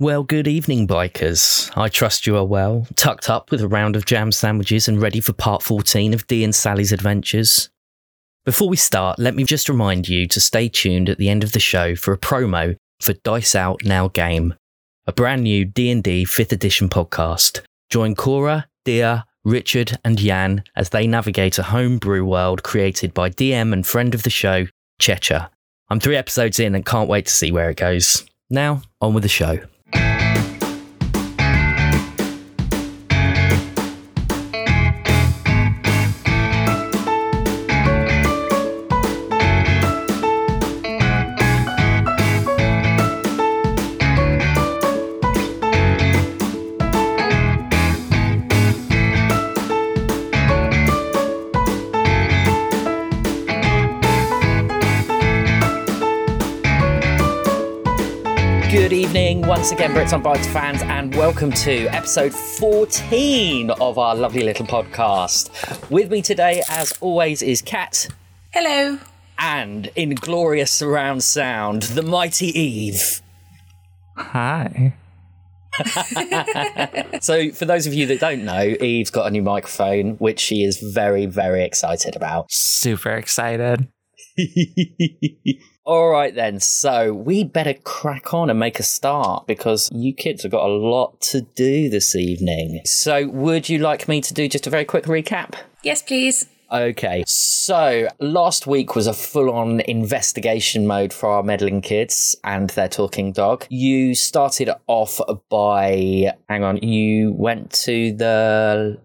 Well, good evening, bikers. I trust you are well, tucked up with a round of jam sandwiches and ready for part 14 of Dee and Sally's adventures. Before we start, let me just remind you to stay tuned at the end of the show for a promo for Dice Out Now Game, a brand new D&D 5th edition podcast. Join Cora, Dia, Richard, and Jan as they navigate a homebrew world created by DM and friend of the show, Checha. I'm three episodes in and can't wait to see where it goes. Now, on with the show. Once again, Brits on Bikes fans, and welcome to episode 14 of our lovely little podcast. With me today, as always, is Kat, Hello. and in glorious surround sound, the mighty Eve. Hi. So, for those of you that don't know, Eve's got a new microphone, which she is very, very excited about. Super excited. All right, then. So we better crack on and make a start because you kids have got a lot to do this evening. So, would you like me to do just a very quick recap? Yes, please. Okay, so last week was a full on investigation mode for our meddling kids and their talking dog. You started off by, hang on, you went to the,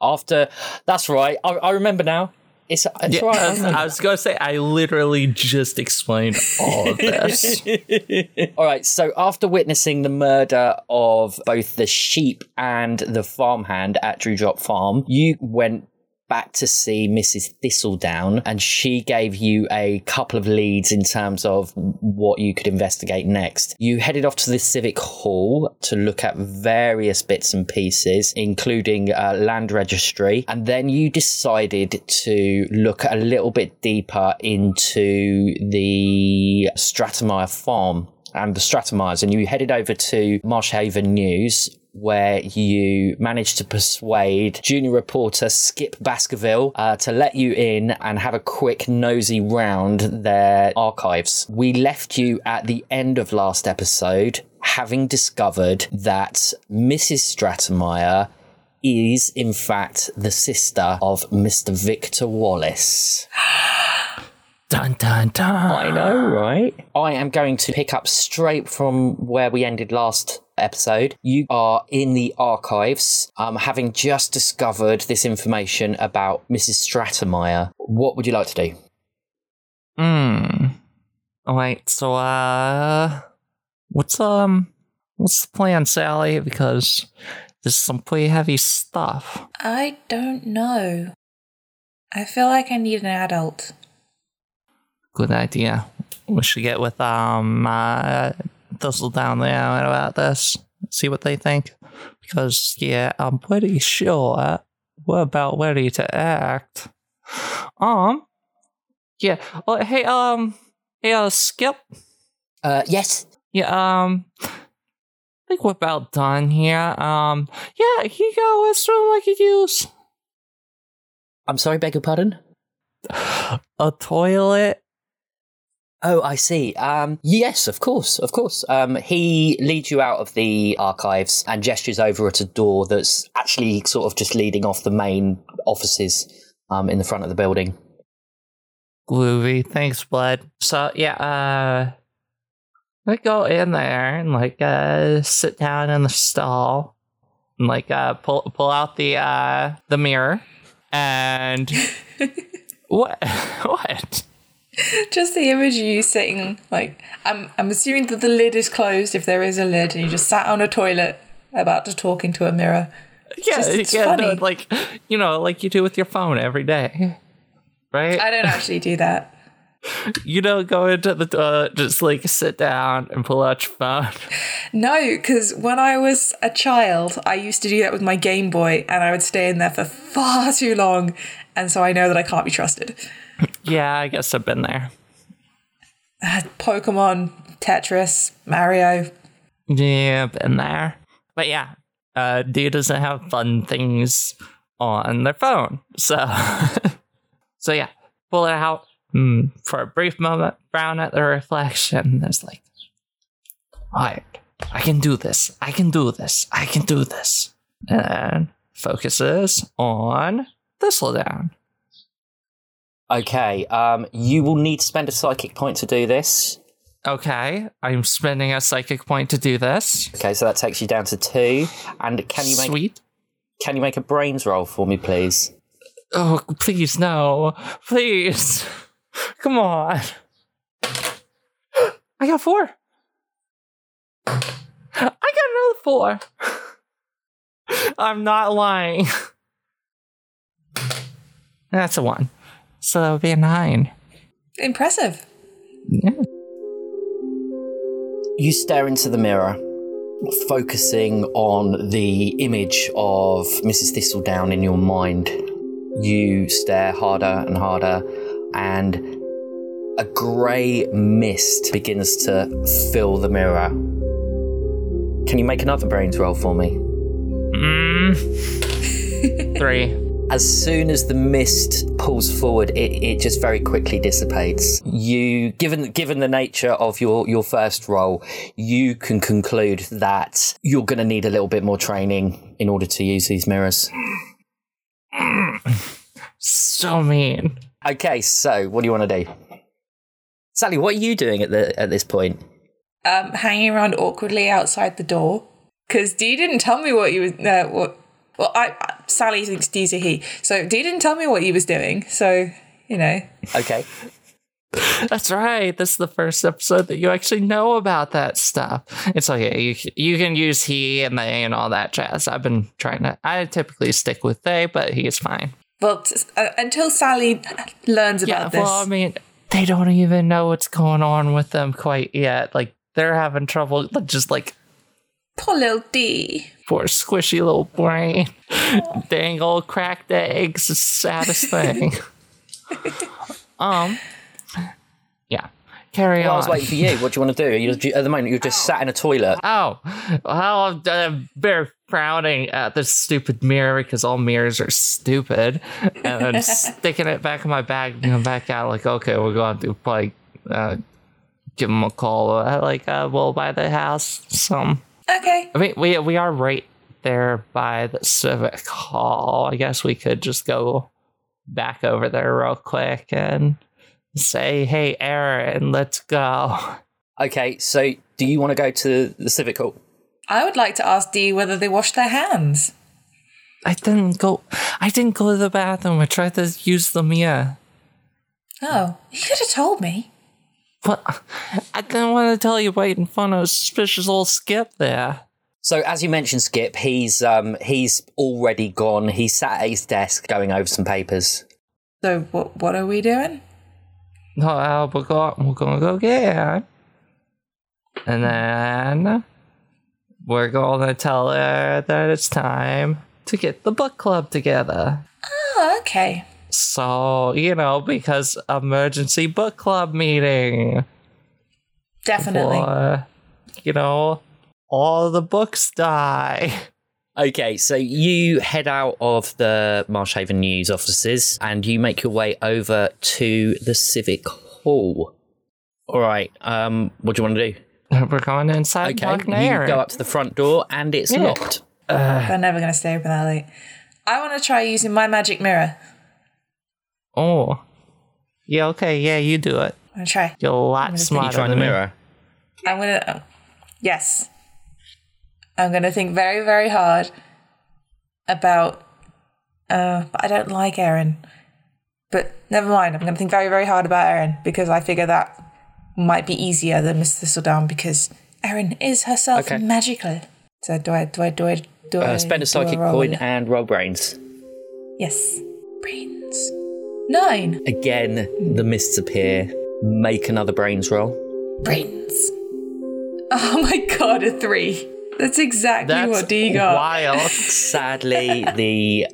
after, that's right, I, I remember now. It's, it's Yeah, right. I was. I was gonna say I literally just explained all of this. All right, so after witnessing the murder of both the sheep and the farmhand at Drewdrop Farm, you went back to see Mrs. Thistledown and she gave you a couple of leads in terms of what you could investigate next. You headed off to the Civic Hall to look at various bits and pieces, including uh, land registry, and then you decided to look a little bit deeper into the Stratemeyer farm and the Stratemeyers, and you headed over to Marshhaven News. Where you managed to persuade junior reporter Skip Baskerville uh, to let you in and have a quick nosy round their archives. We left you at the end of last episode having discovered that Mrs. Stratemeyer is, in fact, the sister of Mr. Victor Wallace. Dun dun dun. I know, right? I am going to pick up straight from where we ended last episode. You are in the archives, um, having just discovered this information about Mrs. Stratemeyer. What would you like to do? Hmm. Wait. So, uh, what's um, what's the plan, Sally? Because this is some pretty heavy stuff. I don't know. I feel like I need an adult. Good idea. We should get with um, uh, Thistledown there about this. See what they think. Because yeah, I'm pretty sure we're about ready to act. Um. Yeah. Oh, hey, um. Hey, uh, Skip. Uh, yes. Yeah, um. I think we're about done here. Um. Yeah, here you go. What's room I could use? I'm sorry, beg your pardon? A toilet. Oh, I see. Um, yes, of course, of course. Um, he leads you out of the archives and gestures over at a door that's actually sort of just leading off the main offices um, in the front of the building. Groovy. Thanks, bud. So yeah, uh. I go in there and like uh sit down in the stall and like uh pull pull out the uh the mirror and what what Just the image of you sitting, like, I'm, I'm assuming that the lid is closed if there is a lid, and you just sat on a toilet about to talk into a mirror. yeah just- it's yeah no, like you know like you do with your phone every day right I don't actually do that. you don't go into the uh, just like sit down and pull out your phone No, because when I was a child, I used to do that with my Game Boy, and I would stay in there for far too long, and so I know that I can't be trusted. Yeah i guess i've been there Uh, Pokemon, Tetris, Mario. Yeah, been there. But yeah, uh, D doesn't have fun things on their phone. So, so yeah, pull it out mm, for a brief moment, frown at the reflection. There's like, alright, I can do this. I can do this. I can do this. And focuses on Thistledown. Okay, um, you will need to spend a psychic point to do this. Okay, I'm spending a psychic point to do this. Okay, so that takes you down to two. And can you make Sweet. can you make a brains roll for me, please? Oh, please, no. Please. Come on. I got four. I got another four. I'm not lying. That's a one. So that would be a nine. Impressive. Yeah. You stare into the mirror, focusing on the image of Mrs. Thistledown in your mind. You stare harder and harder, and a grey mist begins to fill the mirror. Can you make another brains roll for me? Mm. Three. As soon as the mist pulls forward, it, it just very quickly dissipates. You, given given the nature of your, your first role, you can conclude that you're going to need a little bit more training in order to use these mirrors. So mean. Okay, so what do you want to do? Sally, what are you doing at the at this point? Um, hanging around awkwardly outside the door because Dee didn't tell me what you was. Uh, what? Well, I Sally thinks Dee's a he, so Dee didn't tell me what he was doing. So you know, Okay, That's right. This is the first episode that you actually know about that stuff. It's okay. You you can use he and they and all that jazz. I've been trying to. I typically stick with they, but he is fine. well, t- uh, until Sally learns about Yeah. this, Well, I mean, they don't even know what's going on with them quite yet. Like they're having trouble. Just like poor little Dee. poor squishy little brain, dang old cracked eggs. The saddest thing. um. Yeah. Carry well, I was waiting for you. What do you want to do? You're, at the moment, you're just sat in a toilet. Oh, well, I'm uh, very frowning at this stupid mirror because all mirrors are stupid, and then sticking it back in my bag and come back out like, okay, we're going to like uh, give him a call. Uh, like, uh, we'll buy the house. Some, Okay, I mean, we we are right there by the civic hall. I guess we could just go back over there real quick and say, hey, Aaron, let's go. Okay, so do you want to go to the civic hall? I would like to ask Dee whether they washed their hands. I didn't go. I didn't go to the bathroom. I tried to use the mirror. Oh, you could have told me. But I didn't want to tell you right in front of suspicious old Skip there. So, as you mentioned, Skip, he's um he's already gone. He's sat at his desk going over some papers. So what? What are we doing? No, uh, we're going. We're gonna go get her, and then we're gonna tell her that it's time to get the book club together. Oh, okay. So you know, because emergency book club meeting. Definitely. Or, you know, all the books die. Okay, so you head out of the Marshhaven News offices and you make your way over to the civic hall. All right, um, what do you want to do? We're going inside Okay, Mark you go up to the front door and it's Yeah. locked. They're never going to stay open that late. I want to try using my magic mirror. Oh. Yeah, okay, yeah, you do it. I'm going to try. You're a lot gonna smarter you try in the than me. mirror. I'm going to. yes. I'm going to think very, very hard about. Uh, but I don't like Erin. But never mind. I'm going to think very, very hard about Erin because I figure that might be easier than Miss Thistledown because Erin is herself Okay. magical. So do I? Do I? Do I? Do I? Uh, spend a psychic coin point and roll brains. Yes. Brains. Nine. Again, the mists appear. Make another brains roll. Brains. Oh my god, a three. That's exactly That's what D got. wild. Sadly, the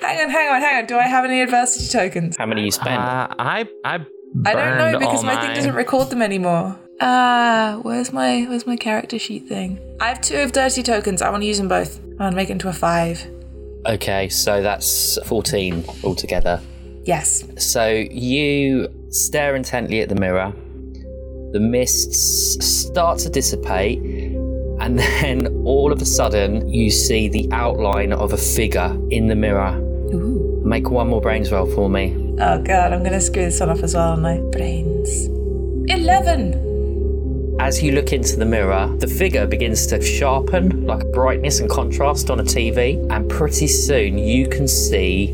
Hang on, hang on, hang on. Do I have any adversity tokens? how many you spend? Uh, I I I don't know because all my thing doesn't record them anymore. Ah, where's my where's my character sheet thing? I have two of dirty tokens. I want to use them both. I want to make it into a five. Okay, so that's 14 altogether. Yes. So you stare intently at the mirror. The mists start to dissipate, and then all of a sudden, you see the outline of a figure in the mirror. Ooh. Make one more brains roll for me. Oh god, I'm gonna screw this one off as well, aren't I? Brains. Eleven. As you look into the mirror, the figure begins to sharpen like brightness and contrast on a TV, and pretty soon you can see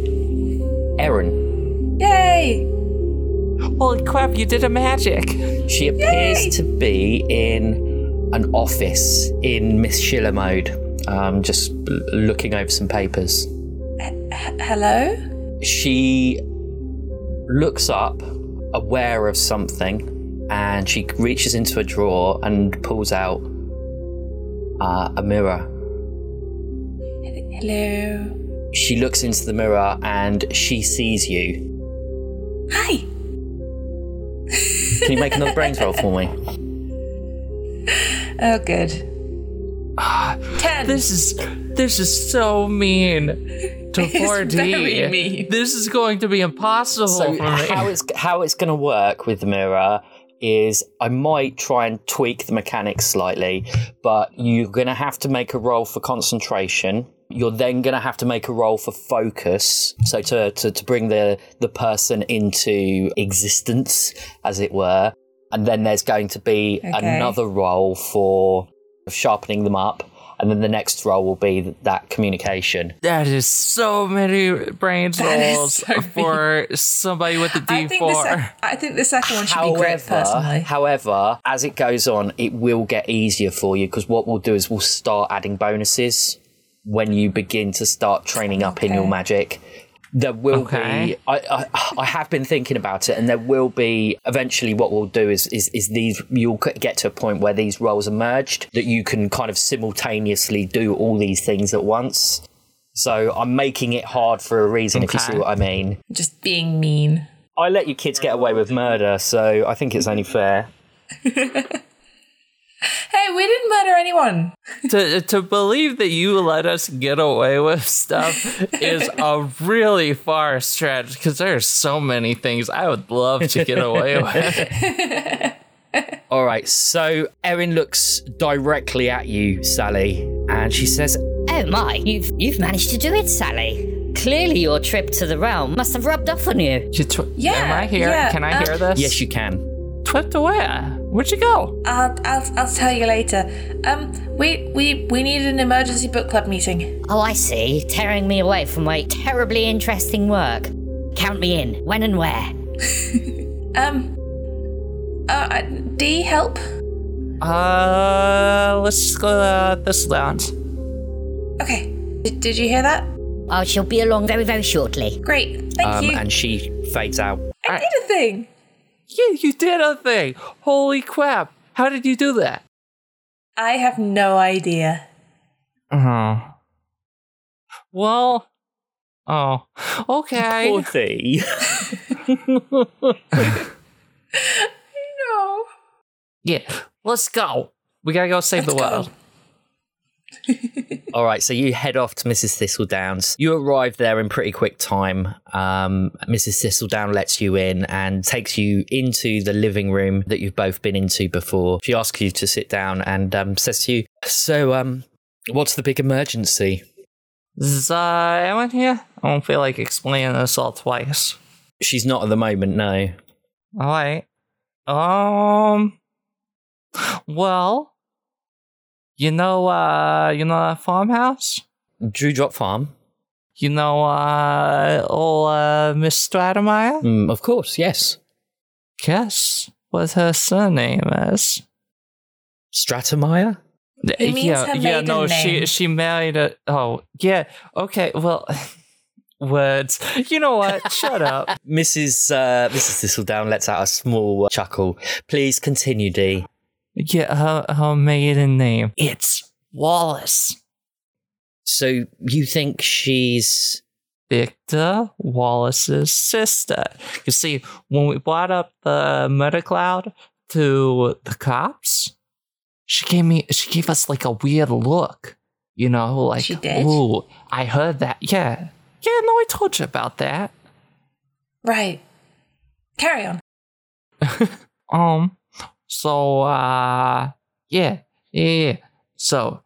Erin. Yay! Holy crap, you did a magic. She appears to be in an office in Miss Schiller mode, um, just l- looking over some papers. H- hello? She looks up, aware of something, and she reaches into a drawer and pulls out uh, a mirror. Hello. She looks into the mirror and she sees you. Hi. Can you make another brains roll for me? Oh, good. Ten. This is this is so mean to It's 4D. very mean. This is going to be impossible So for me. how it's how it's going to work with the mirror is I might try and tweak the mechanics slightly, but you're going to have to make a roll for concentration. You're then going to have to make a roll for focus, so to, to, to bring the, the person into existence, as it were. And then there's going to be Okay. another roll for sharpening them up. And then the next roll will be that communication. that is so many brains That is rolls so for somebody with a I think, the D4. sec- I think the second one should be great, personally. however, as it goes on, it will get easier for you because what we'll do is we'll start adding bonuses when you begin to start training up in your magic. There will Okay. be. I, I I have been thinking about it, and there will be eventually. What we'll do is is is these. You'll get to a point where these roles are merged that you can kind of simultaneously do all these things at once. So I'm making it hard for a reason, if you see what I mean. Just being mean. I let you kids get away with murder, so I think it's only fair. Hey, we didn't murder anyone. to to believe that you let us get away with stuff is a really far stretch because there are so many things I would love to get away with. All right, so Erin looks directly at you, Sally, and she says, Oh my, you've you've managed to do it, Sally. Clearly your trip to the realm must have rubbed off on you. You tw- Yeah, am I here? yeah, Can I um, hear this? Yes, you can. Trip to where? Where'd you go? I'll, I'll, I'll tell you later. Um, we, we, we need an emergency book club meeting. Oh, I see. Tearing me away from my terribly interesting work. Count me in. When and where? Um, uh, uh, D, help? Uh, let's just go to this lounge. Okay. Did, did you hear that? Oh, she'll be along very, very shortly. Great. Thank Um, you. and she fades out. I did a thing. Yeah, you did a thing. Holy crap! How did you do that? I have no idea. Oh. Well. Oh. Okay. Dorothy. No. Yeah. Let's go. We gotta go save the Let's go. World. All right, so you head off to Mrs. Thistledown's. You arrive there in pretty quick time. Um, Mrs. Thistledown lets you in and takes you into the living room that you've both been into before. She asks you to sit down and um, says to you, "So, um, what's the big emergency?" Is uh, Ellen here? I don't feel like explaining this all twice. She's not at the moment. No. All right. Um. Well, you know, uh, you know that farmhouse. Drew Drop Farm. You know, uh, old uh, Miss Stratemeyer. Mm, of course, yes. Guess what her surname is. Stratemeyer. It means yeah, her yeah, maiden no, she name. she married a. Oh, yeah. Okay, well, words. You know what? Shut up. Mrs. Uh, Mrs. Thistledown lets out a small chuckle. Please continue, D. Yeah, her her maiden name. It's Wallace. So you think she's Victor Wallace's sister. You see, when we brought up the murder cloud, to the cops, she gave me she gave us like a weird look. You know, like She did? ooh, I heard that. Yeah. Yeah, no, I told you about that. Right. Carry on. Um so uh yeah, yeah, yeah. So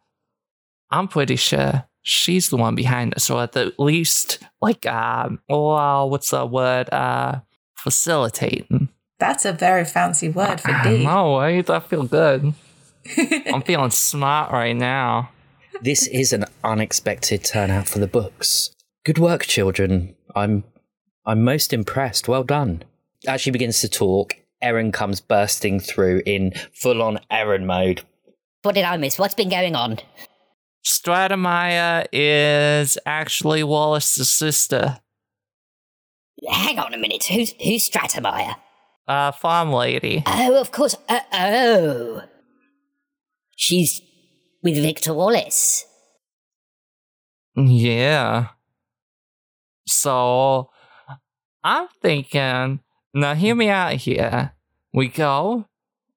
I'm pretty sure she's the one behind us, or at the least like um oh uh, what's the word? Uh facilitating. That's a very fancy word for I D. know, right? I feel good. I'm feeling smart right now. This is an unexpected turnout for the books. Good work, children. I'm I'm most impressed. Well done. As she begins to talk, Erin comes bursting through in full on Erin mode. What did I miss? What's been going on? Stratemeyer is actually Wallace's sister, Hang on a minute. Who's who's Stratemeyer? uh, farm lady. Oh, of course. Uh, oh, she's with Victor Wallace. Yeah. So I'm thinking, now hear me out here. We go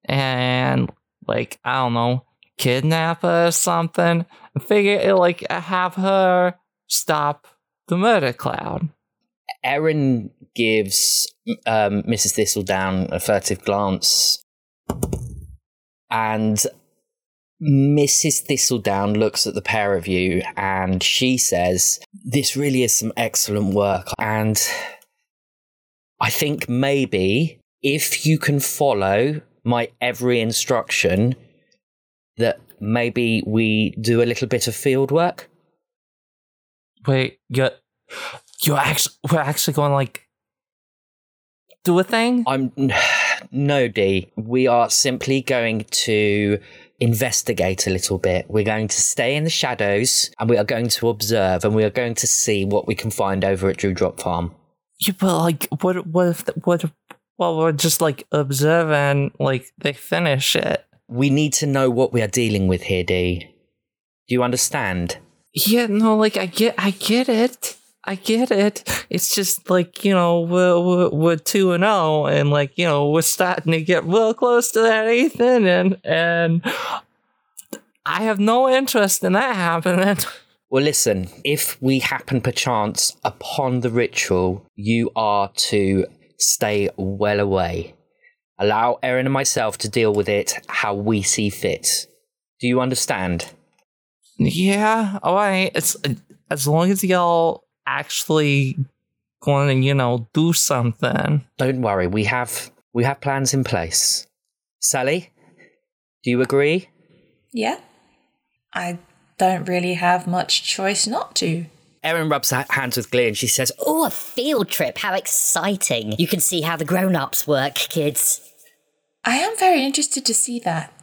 and like I don't know, kidnap her or something. Figure like have her stop the murder cloud. Erin gives um, Mrs. Thistledown a furtive glance, and Mrs. Thistledown looks at the pair of you and she says, This really is some excellent work. And I think maybe if you can follow my every instruction, that maybe we do a little bit of field work. Wait, you're you're actually we're actually going to like do a thing? I'm no D. We are simply going to investigate a little bit. We're going to stay in the shadows and we are going to observe and we are going to see what we can find over at Drewdrop Farm. Yeah, but like, what? What if? What? If, well, we're just like observing, like they finish it. We need to know what we are dealing with here, D. Do you understand? Yeah, no, like I get, I get it, I get it. It's just like you know, we're we're, we're two and zero, and like you know, we're starting to get real close to that eighth inning, and I have no interest in that happening. Well, listen, if we happen perchance upon the ritual, you are to stay well away. Allow Erin and myself to deal with it how we see fit. Do you understand? Yeah, all right. It's as long as y'all actually going to, you know, do something. Don't worry, we have we have plans in place. Sally, do you agree? Yeah. I don't really have much choice not to. Erin rubs her hands with glee and she says, Oh, a field trip. How exciting. You can see how the grown ups work, kids. I am very interested to see that.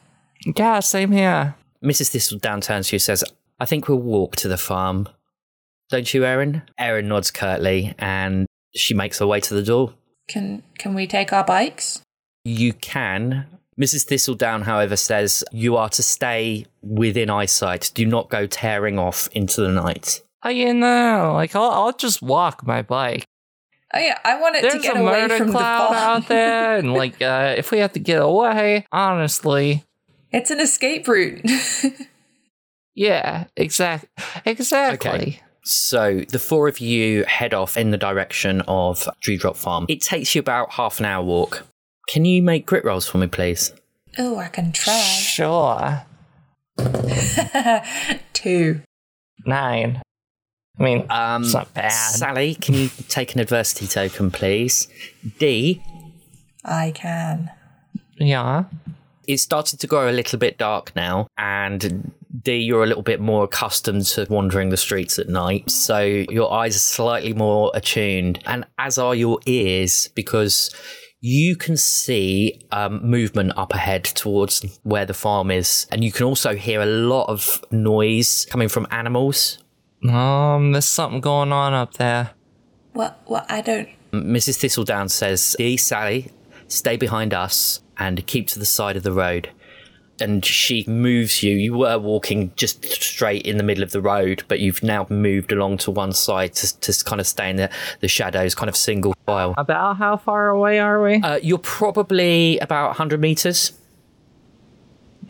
Yeah, same here. Mrs. Thistledown turns to you and says, I think we'll walk to the farm. Don't you, Erin? Erin nods curtly and she makes her way to the door. Can can we take our bikes? You can. Mrs. Thistledown, however, says you are to stay within eyesight. Do not go tearing off into the night. Oh, you know, like I'll, I'll just walk my bike. Oh yeah, I wanted There's to get a away murder from the cloud farm. out there, and like uh, if we have to get away, honestly, It's an escape route. yeah, exact, exactly. Okay. So the four of you head off in the direction of Drewdrop Farm. It takes you about half an hour walk. Can you make grit rolls for me, please? oh, I can try. Sure, Two. nine. I mean, Um, it's not bad. Sally, can you take an adversity token, please? D, I can. yeah. it's started to grow a little bit dark now, and D, you're a little bit more accustomed to wandering the streets at night, so your eyes are slightly more attuned, and as are your ears, because you can see um, movement up ahead towards where the farm is, and you can also hear a lot of noise coming from animals. Um, there's something going on up there. What? What? I don't. Mrs. Thistledown says, D, Sally, stay behind us and keep to the side of the road. And she moves you. You were walking just straight in the middle of the road, but you've now moved along to one side to, to kind of stay in the, the shadows, kind of single file. About how far away are we? Uh, you're probably about 100 meters.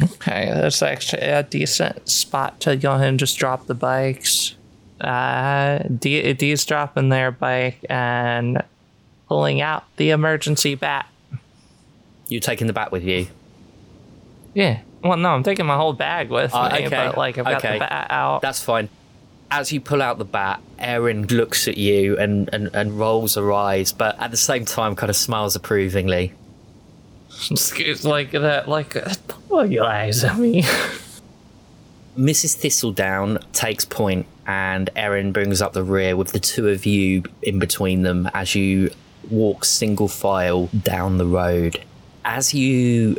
Okay, that's actually a decent spot to go ahead and just drop the bikes. Uh, D- D's dropping their bike and pulling out the emergency bat. You're taking the bat with you. Yeah. Well, no, I'm taking my whole bag with Uh, me, okay, but like I've got okay. the bat out. That's fine. As you pull out the bat, Erin looks at you and, and, and rolls her eyes, but at the same time kind of smiles approvingly. It's like that, like uh, pull your eyes at me. Mrs. Thistledown takes point and Erin brings up the rear with the two of you in between them as you walk single file down the road. As you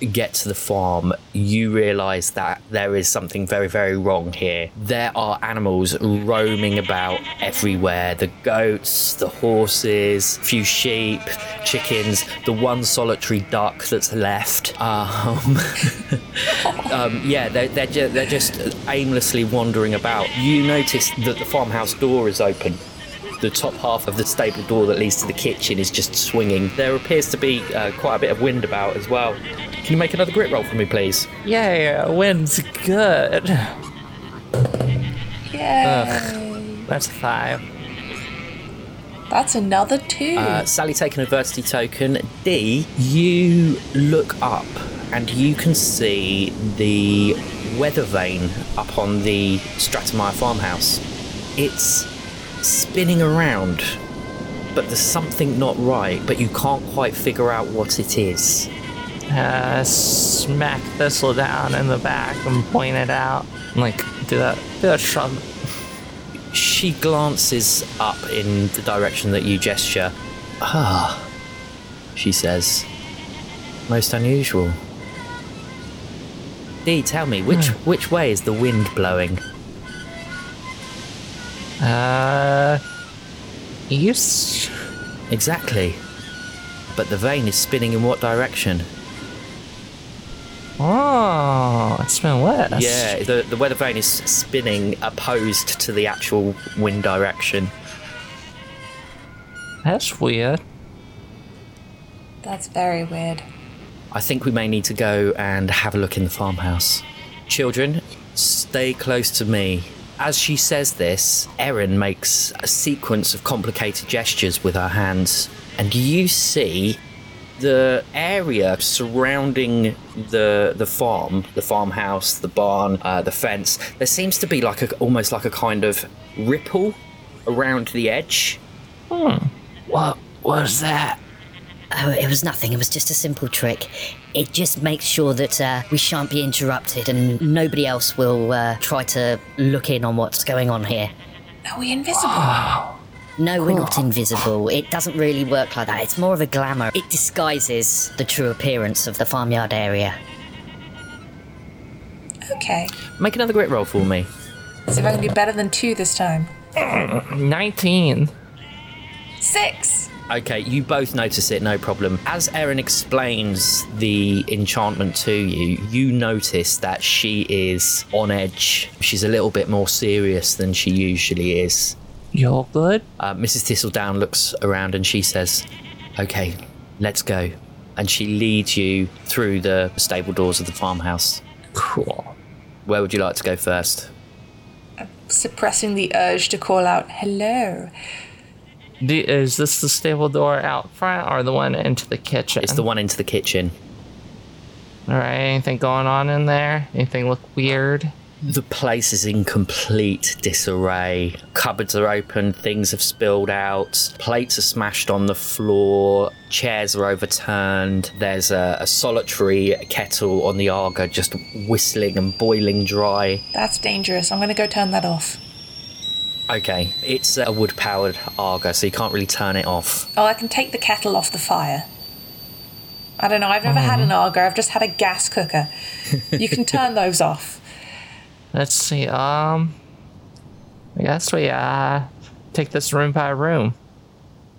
get to the farm, you realize that there is something very, very wrong here. There are animals roaming about everywhere the goats, the horses, a few sheep, chickens, the one solitary duck that's left. Um, um, yeah, they're, they're, ju- they're just aimlessly wandering about. You notice that the farmhouse door is open. The top half of the stable door that leads to the kitchen is just swinging. There appears to be uh, quite a bit of wind about as well. Can you make another grit roll for me, please? yeah, wind's good. Yay. That's a five. That's another two. Uh, Sally, take an adversity token. D, you look up and you can see the weather vane up on the Stratemeyer farmhouse. It's spinning around, but there's something not right, but you can't quite figure out what it is. Uh, smack Thistledown in the back and point it out. Like, do that, do that shove. She glances up in the direction that you gesture. Ah, she says. Most unusual. Dee, tell me, which which way is the wind blowing? Uh, east? Exactly. But the vane is spinning in what direction? Oh, it's been west. Yeah, the, the weather vane is spinning opposed to the actual wind direction. That's weird. That's very weird. I think we may need to go and have a look in the farmhouse. Children, stay close to me. As she says this, Erin makes a sequence of complicated gestures with her hands, and you see the area surrounding the the farm, the farmhouse, the barn, uh, the fence. There seems to be like a almost like a kind of ripple around the edge. What was that? Oh, it was nothing. It was just a simple trick. It just makes sure that uh, we shan't be interrupted and nobody else will uh, try to look in on what's going on here. Are we invisible? No, we're not invisible. It doesn't really work like that. It's more of a glamour. It disguises the true appearance of the farmyard area. Okay. Make another grit roll for me. See if I can do better than two this time. 19. Six. Okay, you both notice it, no problem. As Erin explains the enchantment to you, you notice that she is on edge. She's a little bit more serious than she usually is. You're good? Uh, Mrs. Thistledown looks around and she says, Okay, let's go. And she leads you through the stable doors of the farmhouse. Cool. Where would you like to go first? Suppressing the urge to call out hello. D- is this the stable door out front or the one into the kitchen? It's the one into the kitchen. Alright, anything going on in there? Anything look weird? The place is in complete disarray. Cupboards are open, things have spilled out, plates are smashed on the floor, chairs are overturned. There's a, a solitary kettle on the Aga just whistling and boiling dry. That's dangerous. I'm going to go turn that off. Okay, it's a wood powered Aga, so you can't really turn it off. Oh, I can take the kettle off the fire. I don't know. I've never had mm. an Aga. I've just had a gas cooker. You can turn those off. Let's see, um. I guess we, uh, take this room by room.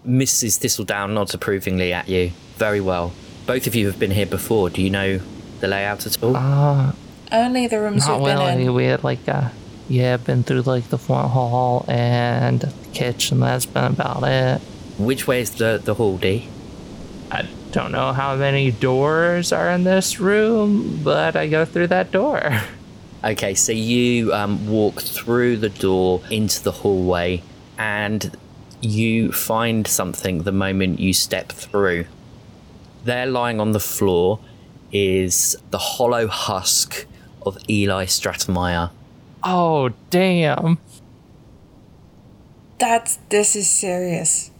Mrs. Thistledown nods approvingly at you. Very well. Both of you have been here before. Do you know the layout at all? Uh, Only the rooms not we've been really. in. We had like, uh, yeah, been through like the front hall and the kitchen. That's been about it. Which way is the, the hall, D? I don't know how many doors are in this room, but I go through that door. Okay, so you um, walk through the door into the hallway and you find something the moment you step through. There, lying on the floor, is the hollow husk of Eli Stratemeyer. Oh, damn. That's this is serious.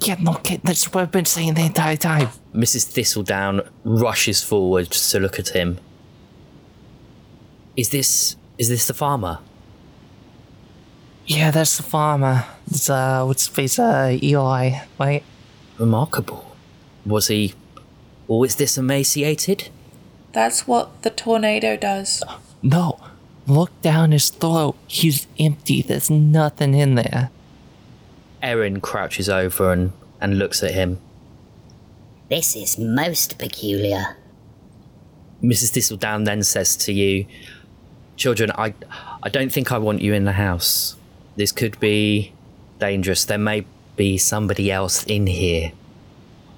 Yeah, no kid. That's what I've been saying the entire time. Mrs. Thistledown rushes forward to look at him. Is this is this the farmer? Yeah, that's the farmer. It's, uh, what's his face? Uh, Eli, right? Remarkable. Was he always this emaciated? That's what the tornado does. No. Look down his throat. He's empty. There's nothing in there. Erin crouches over and, and looks at him. This is most peculiar. Mrs. Thistledown then says to you, Children, I, I don't think I want you in the house. This could be dangerous. There may be somebody else in here.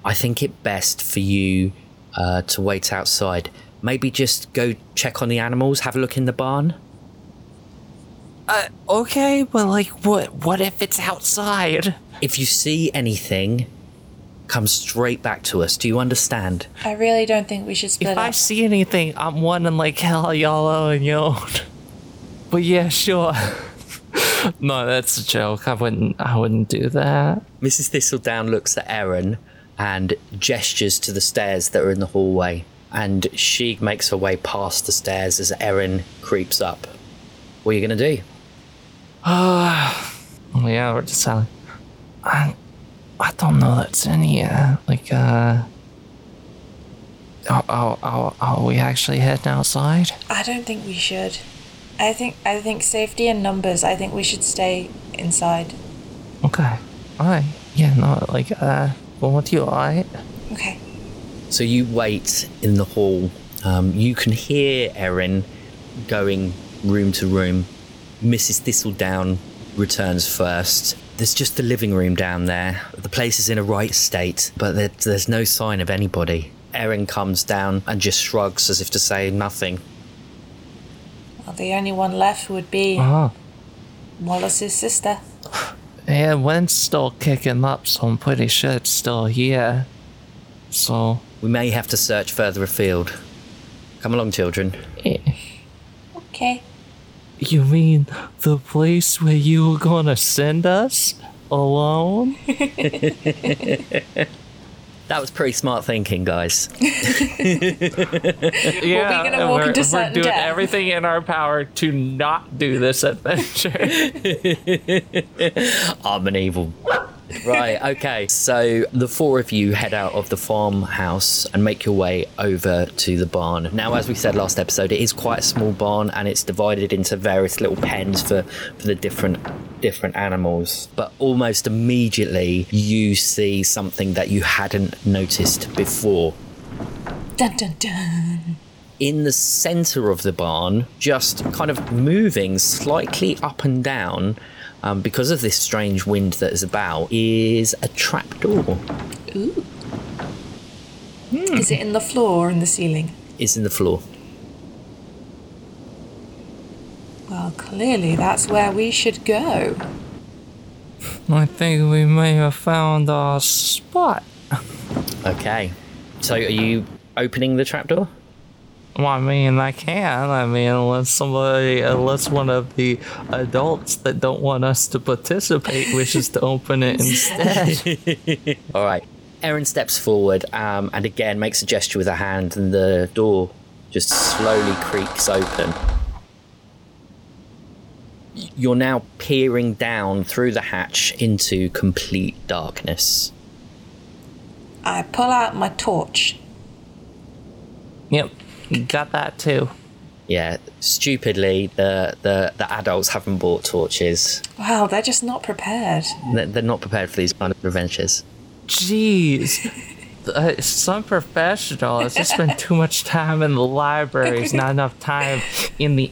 I think it best for you uh, to wait outside. Maybe just go check on the animals, have a look in the barn. Uh, okay, but like, what? What if it's outside? If you see anything, come straight back to us. Do you understand? I really don't think we should split If up. I see anything, I'm one wanting like hell yellow and yo. But yeah, sure. no, that's a joke. I wouldn't. I wouldn't do that. Mrs. Thistledown looks at Erin and gestures to the stairs that are in the hallway. And she makes her way past the stairs as Erin creeps up. What are you going to do? Oh yeah, we're just selling. I, I don't know that's in here. Like, uh. Oh, oh, oh, are we actually heading outside? I don't think we should. I think I think safety in numbers. I think we should stay inside. Okay. Alright. Yeah, no, like, uh, well, what do you alright? Okay. So you wait in the hall. Um, you can hear Erin going room to room. Mrs. Thistledown returns first. There's just the living room down there. The place is in a right state, but there, there's no sign of anybody. Erin comes down and just shrugs as if to say nothing. Well, the only one left would be Oh. Wallace's sister. Yeah, wind's still kicking up, so I'm pretty sure it's still here. So, We may have to search further afield. Come along, children. eh, Okay. You mean the place where you were gonna send us? Alone? That was pretty smart thinking, guys. Yeah, gonna walk we're, into we're doing death. everything in our power to not do this adventure. I'm an evil. Right, okay. So the four of you head out of the farmhouse and make your way over to the barn. Now, as we said last episode, it is quite a small barn and it's divided into various little pens for, for the different different animals. But almost immediately you see something that you hadn't noticed before. Dun dun dun. in the center of the barn, just kind of moving slightly up and down um, because of this strange wind that is about, is a trapdoor. Ooh. Is it in the floor or in the ceiling? It's in the floor. Well, clearly that's where we should go. I think we may have found our spot. Okay. So are you opening the trapdoor? Well, I mean, I can. I mean, unless somebody, unless one of the adults that don't want us to participate wishes to open it instead. All right. Erin steps forward um, and again makes a gesture with her hand, and the door just slowly creaks open. You're now peering down through the hatch into complete darkness. I pull out my torch. yep, got that too. Yeah, stupidly, the, the, the adults haven't bought torches. Wow, they're just not prepared. They're, they're not prepared for these kind of adventures. Jeez. uh, some professional. It's just been too much time in the libraries, not enough time in the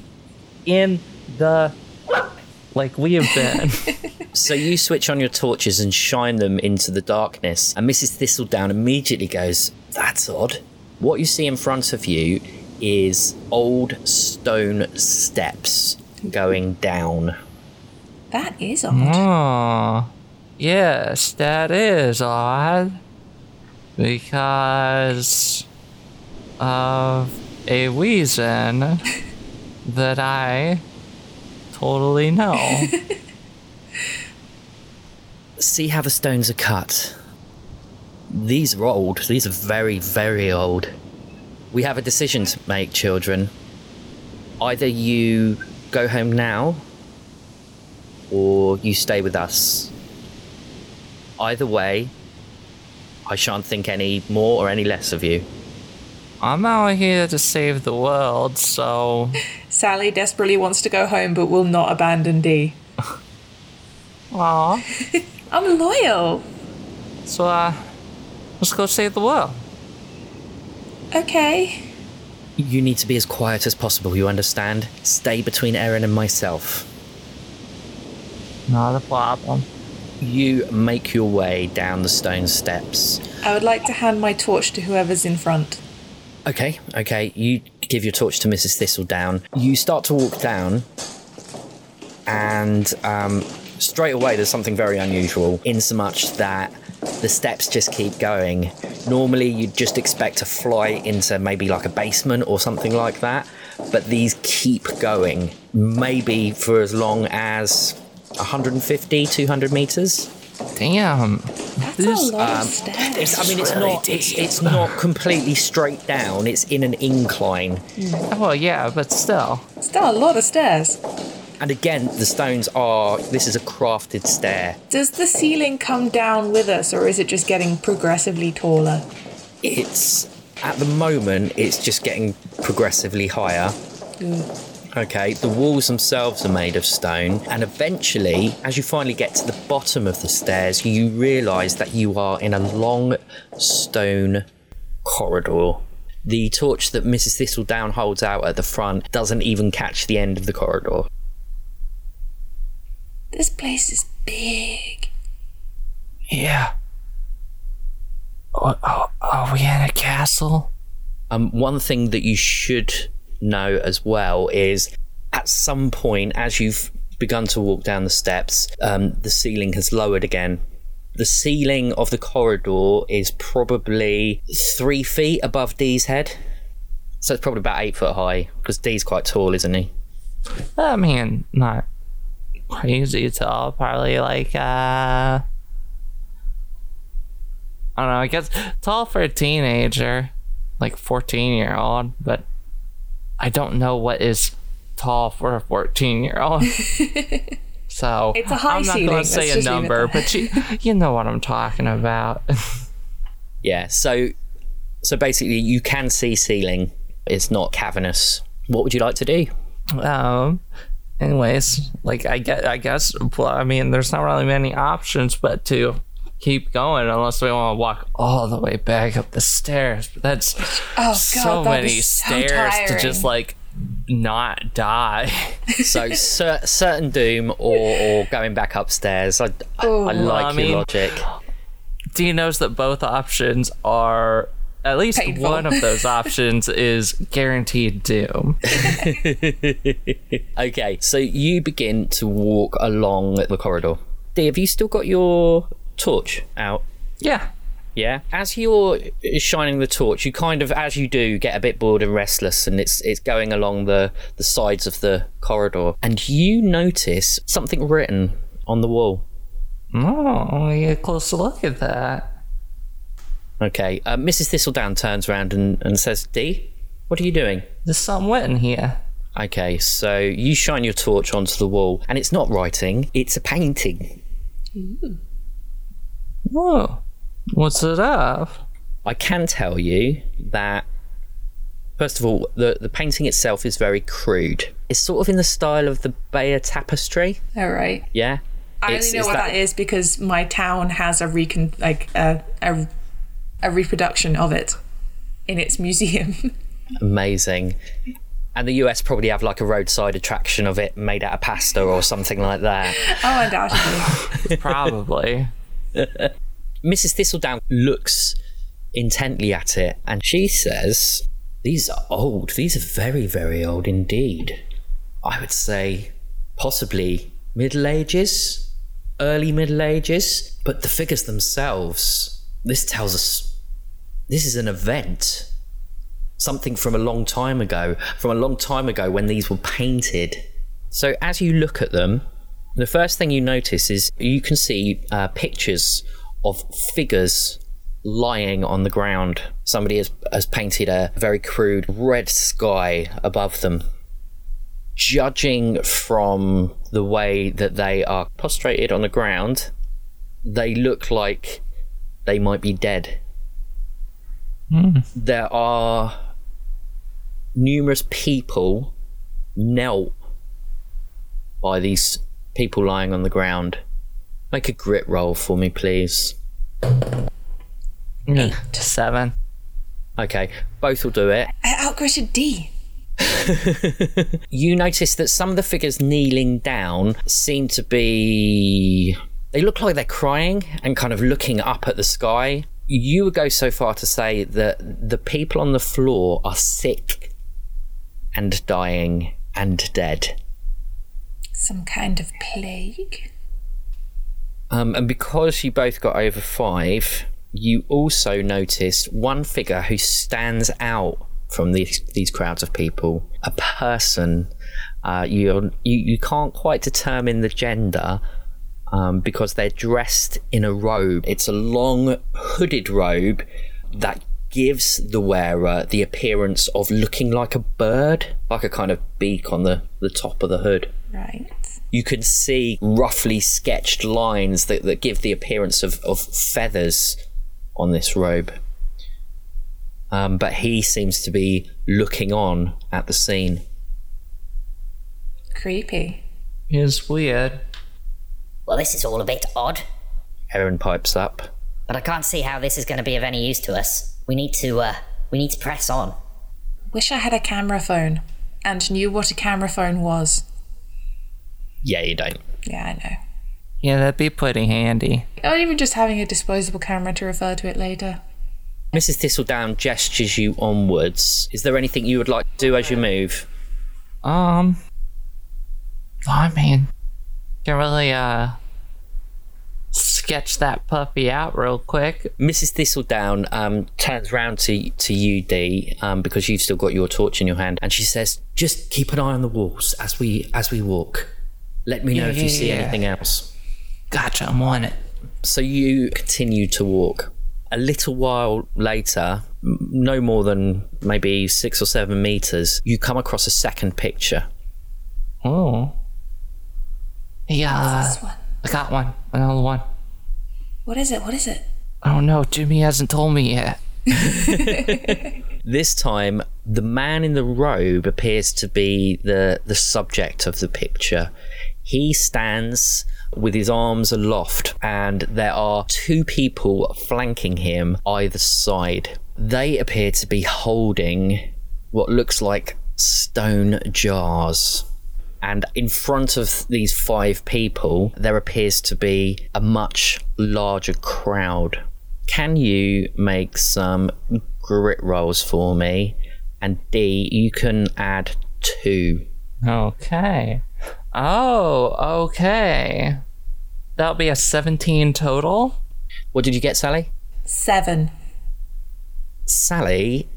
in the like we have been. So you switch on your torches and shine them into the darkness, and Mrs. Thistledown immediately goes, That's odd. What you see in front of you is old stone steps going down. That is odd. oh, yes, that is odd because of a reason that I totally know. See how the stones are cut. These are old. These are very, very old. We have a decision to make, children. Either you go home now, or you stay with us. Either way, I shan't think any more or any less of you. I'm out here to save the world, so Sally desperately wants to go home but will not abandon Dee. aw. I'm loyal. So uh let's go save the world. Okay. You need to be as quiet as possible, you understand? Stay between Erin and myself. Not a problem. You make your way down the stone steps. I would like to hand my torch to whoever's in front. Okay, okay. You give your torch to Mrs. Thistledown. You start to walk down, and um, straight away there's something very unusual, in so much that the steps just keep going. Normally, you'd just expect to fly into maybe like a basement or something like that, but these keep going, maybe for as long as 150, 200 meters. Damn. That's This, a lot um, of stairs. It's, I mean, it's not. It's, it's not completely straight down. It's in an incline. Well, yeah, but still. Still a lot of stairs. And again, the stones are. This is a crafted stair. Does the ceiling come down with us, or is it just getting progressively taller? It's at the moment. It's just getting progressively higher. Hmm. Okay, the walls themselves are made of stone, and eventually, as you finally get to the bottom of the stairs, you realise that you are in a long stone corridor. The torch that Mrs. Thistledown holds out at the front doesn't even catch the end of the corridor. This place is big. Yeah. Oh, oh, are we in a castle? Um, one thing that you should know as well is at some point, as you've begun to walk down the steps, um, the ceiling has lowered again. The ceiling of the corridor is probably three feet above Dee's head. So it's probably about eight foot high because Dee's quite tall, isn't he? I mean, not crazy tall. Probably like, uh. I don't know, I guess tall for a teenager, like 14 year old, but I don't know what is tall for a 14 year old. So It's a high I'm not going to say a just leave it number, but you, you know what I'm talking about. Yeah. So, so basically, you can see ceiling. It's not cavernous. What would you like to do? um anyways like i get, i guess well, i mean there's not really many options but to keep going unless we want to walk all the way back up the stairs but that's Oh god, so that'd many so stairs to just like not die So cer- certain doom or, or going back upstairs. I, I, I like I your mean- logic. Dee knows that both options are at least Painful. one of those options is guaranteed doom Okay, so you begin to walk along the corridor. Dee, have you still got your torch out? yeah Yeah. As you're shining the torch, you kind of, as you do, get a bit bored and restless, and it's it's going along the the sides of the corridor, and you notice something written on the wall. oh we get a closer look at that Okay. Uh, Mrs. Thistledown turns around and, and says, Dee, what are you doing?" there's something wet in here Okay, so you shine your torch onto the wall, and it's not writing; it's a painting. oh what's it of I can tell you that first of all, the the painting itself is very crude. It's sort of in the style of the Bayeux tapestry. All right. Yeah. I It's- only know it's what that is because my town has a recon like a, a a reproduction of it in its museum. Amazing. And the US probably have like a roadside attraction of it made out of pasta or something like that. oh, undoubtedly. Probably. Mrs. Thistledown looks intently at it and she says, These are old. These are very, very old indeed. I would say possibly Middle Ages, early Middle Ages, but the figures themselves, this tells us this is an event. Something from a long time ago, from a long time ago when these were painted. So as you look at them, the first thing you notice is you can see uh, pictures of figures lying on the ground. Somebody has, has painted a very crude red sky above them. Judging from the way that they are prostrated on the ground, they look like they might be dead. Hmm. There are numerous people knelt by these people lying on the ground. Make a grit roll for me, please. Seven. Okay, both will do it. I outgritted Dee. You notice that some of the figures kneeling down seem to be. They look like they're crying and kind of looking up at the sky. You would go so far to say that the people on the floor are sick and dying and dead. Some kind of plague. Um, and because you both got over five, you also notice one figure who stands out from these these crowds of people. A person. Uh, you you you can't quite determine the gender. Um, because they're dressed in a robe. It's a long hooded robe that gives the wearer the appearance of looking like a bird, like a kind of beak on the, the top of the hood. Right. you can see roughly sketched lines that, that give the appearance of, of feathers on this robe. Um, but he seems to be looking on at the scene. Creepy. It's weird. Well, this is all a bit odd, Erin pipes up. but I can't see how this is going to be of any use to us. We need to, uh, we need to press on. Wish I had a camera phone and knew what a camera phone was. Yeah, you don't. Yeah, I know. Yeah, that'd be pretty handy. Or even just having a disposable camera to refer to it later. Mrs. Thistledown gestures you onwards. Is there anything you would like to do as you move? Um, I mean, can really uh sketch that puppy out real quick. Mrs. Thistledown um, turns round to to you, Dee, um, because you've still got your torch in your hand, and she says, "Just keep an eye on the walls as we as we walk. Let me know Yeah, if you yeah, see yeah. anything else." Gotcha, I'm on it. So you continue to walk. A little while later, no more than maybe six or seven meters, you come across a second picture. Oh. Yeah, uh, This one. I got one. Another one. What is it? What is it? I don't know. Jimmy hasn't told me yet. This time, the man in the robe appears to be the, the subject of the picture. He stands with his arms aloft, and there are two people flanking him either side. They appear to be holding what looks like stone jars. And in front of these five people, there appears to be a much larger crowd. Can you make some grit rolls for me? And Dee, you can add two. Okay. Oh, okay. That'll be a 17 total. What did you get, Sally? Seven. Sally,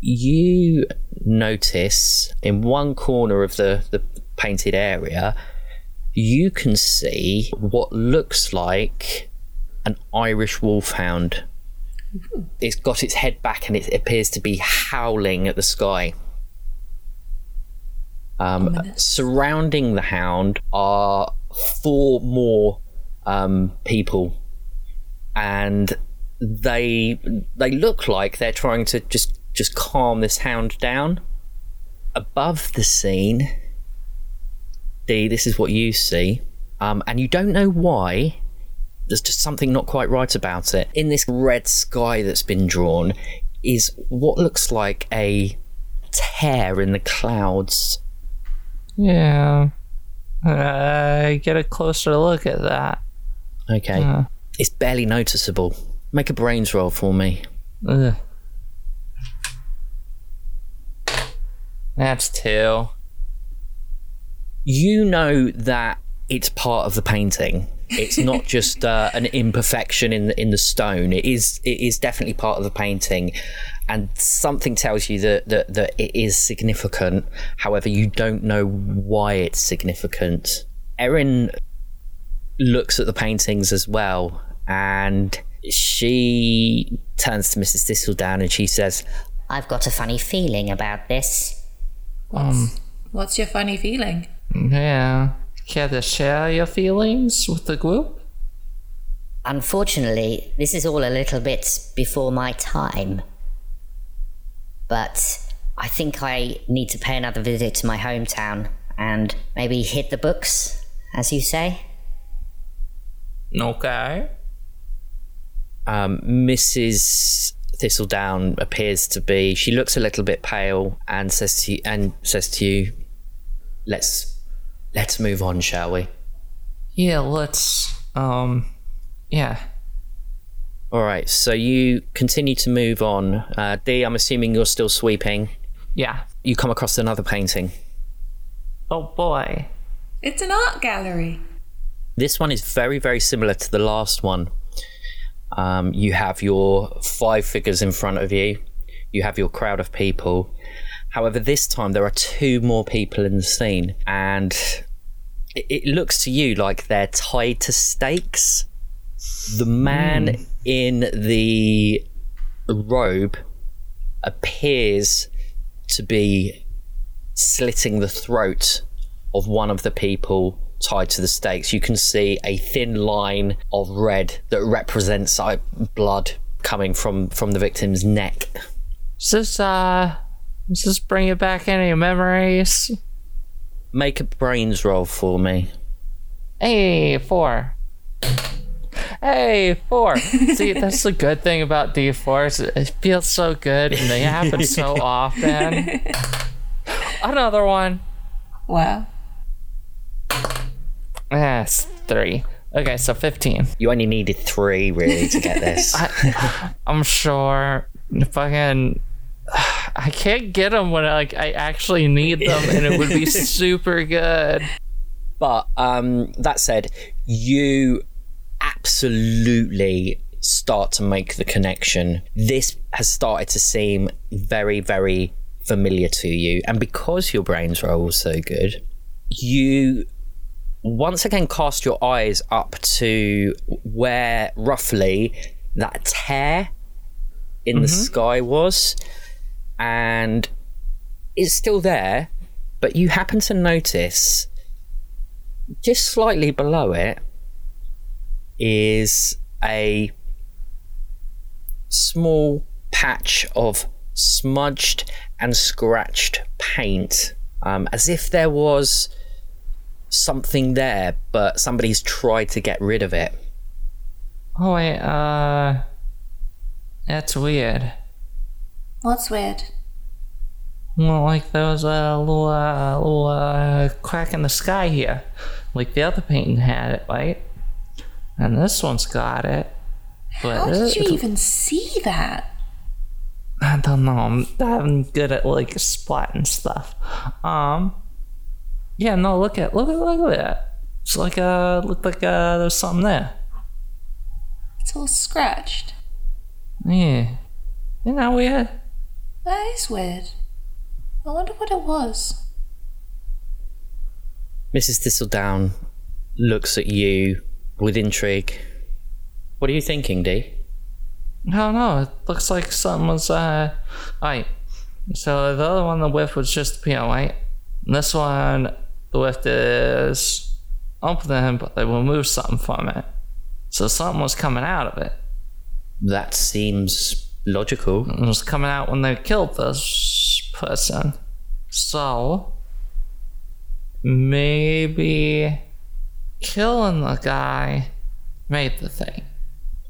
you notice in one corner of the, the painted area, you can see what looks like an Irish wolfhound. It's got its head back and it appears to be howling at the sky. Um, surrounding the hound are four more um, people, and they they look like they're trying to just just calm this hound down. Above the scene, Dee, this is what you see, um, and you don't know why, there's just something not quite right about it. In this red sky that's been drawn is what looks like a tear in the clouds. Yeah. Uh, get a closer look at that. Okay. Uh. It's barely noticeable. Make a brains roll for me. Ugh. That's two. You know that it's part of the painting. It's not just uh, an imperfection in the, in the stone. It is it is definitely part of the painting, and something tells you that, that that it is significant. However, you don't know why it's significant. Erin looks at the paintings as well, and she turns to Mrs. Thistledown and she says, I've got a funny feeling about this. What's, what's your funny feeling? Yeah. Care to share your feelings with the group? Unfortunately, this is all a little bit before my time. But I think I need to pay another visit to my hometown and maybe hit the books, as you say. Okay. um, Mrs. Thistledown appears to be. She looks a little bit pale and says to you, and says to you, "Let's let's move on, shall we?" Yeah, let's. Um. Yeah. All right. So you continue to move on. Uh, D, I'm assuming you're still sweeping. Yeah. You come across another painting. Oh boy. It's an art gallery. This one is very, very similar to the last one. Um, you have your five figures in front of you. You have your crowd of people. However, this time there are two more people in the scene, and it, it looks to you like they're tied to stakes. The man in the robe appears to be slitting the throat of one of the people tied to the stakes. You can see a thin line of red that represents uh, blood coming from from the victim's neck. Does this uh does this bring you back any memories? Make a brains roll for me. Hey, four. Hey, four. See, that's the good thing about D4s. It feels so good and they happen so often. Another one. Wow. Yes, three. Okay, so 15. You only needed three really to get this. I'm sure fucking I can't get them when I, like I actually need them and it would be super good. But um, that said, you absolutely start to make the connection. This has started to seem very, very familiar to you. And because your brains roll so good, you once again cast your eyes up to where roughly that tear in the sky was. And it's still there, but you happen to notice just slightly below it is a small patch of smudged and scratched paint, um, as if there was something there, but somebody's tried to get rid of it. Oh wait, uh that's weird. What's weird? Well, like there was a little, uh, little uh, crack in the sky here, like the other painting had it, right? And this one's got it. But How did you even see that? I don't know. I'm, I'm good at like spotting stuff. Um, yeah, no. Look at look at look at that. It's like uh, looked like uh, there's something there. It's all scratched. Yeah, isn't that weird? That is weird. I wonder what it was. Mrs. Thistledown looks at you with intrigue. What are you thinking, Dee? No, no. It looks like something was uh, right. So the other one, the width was just the piano, right? And this one, the width is open, but they removed something from it. So something was coming out of it. That seems logical. It was coming out when they killed this person. So maybe killing the guy made the thing.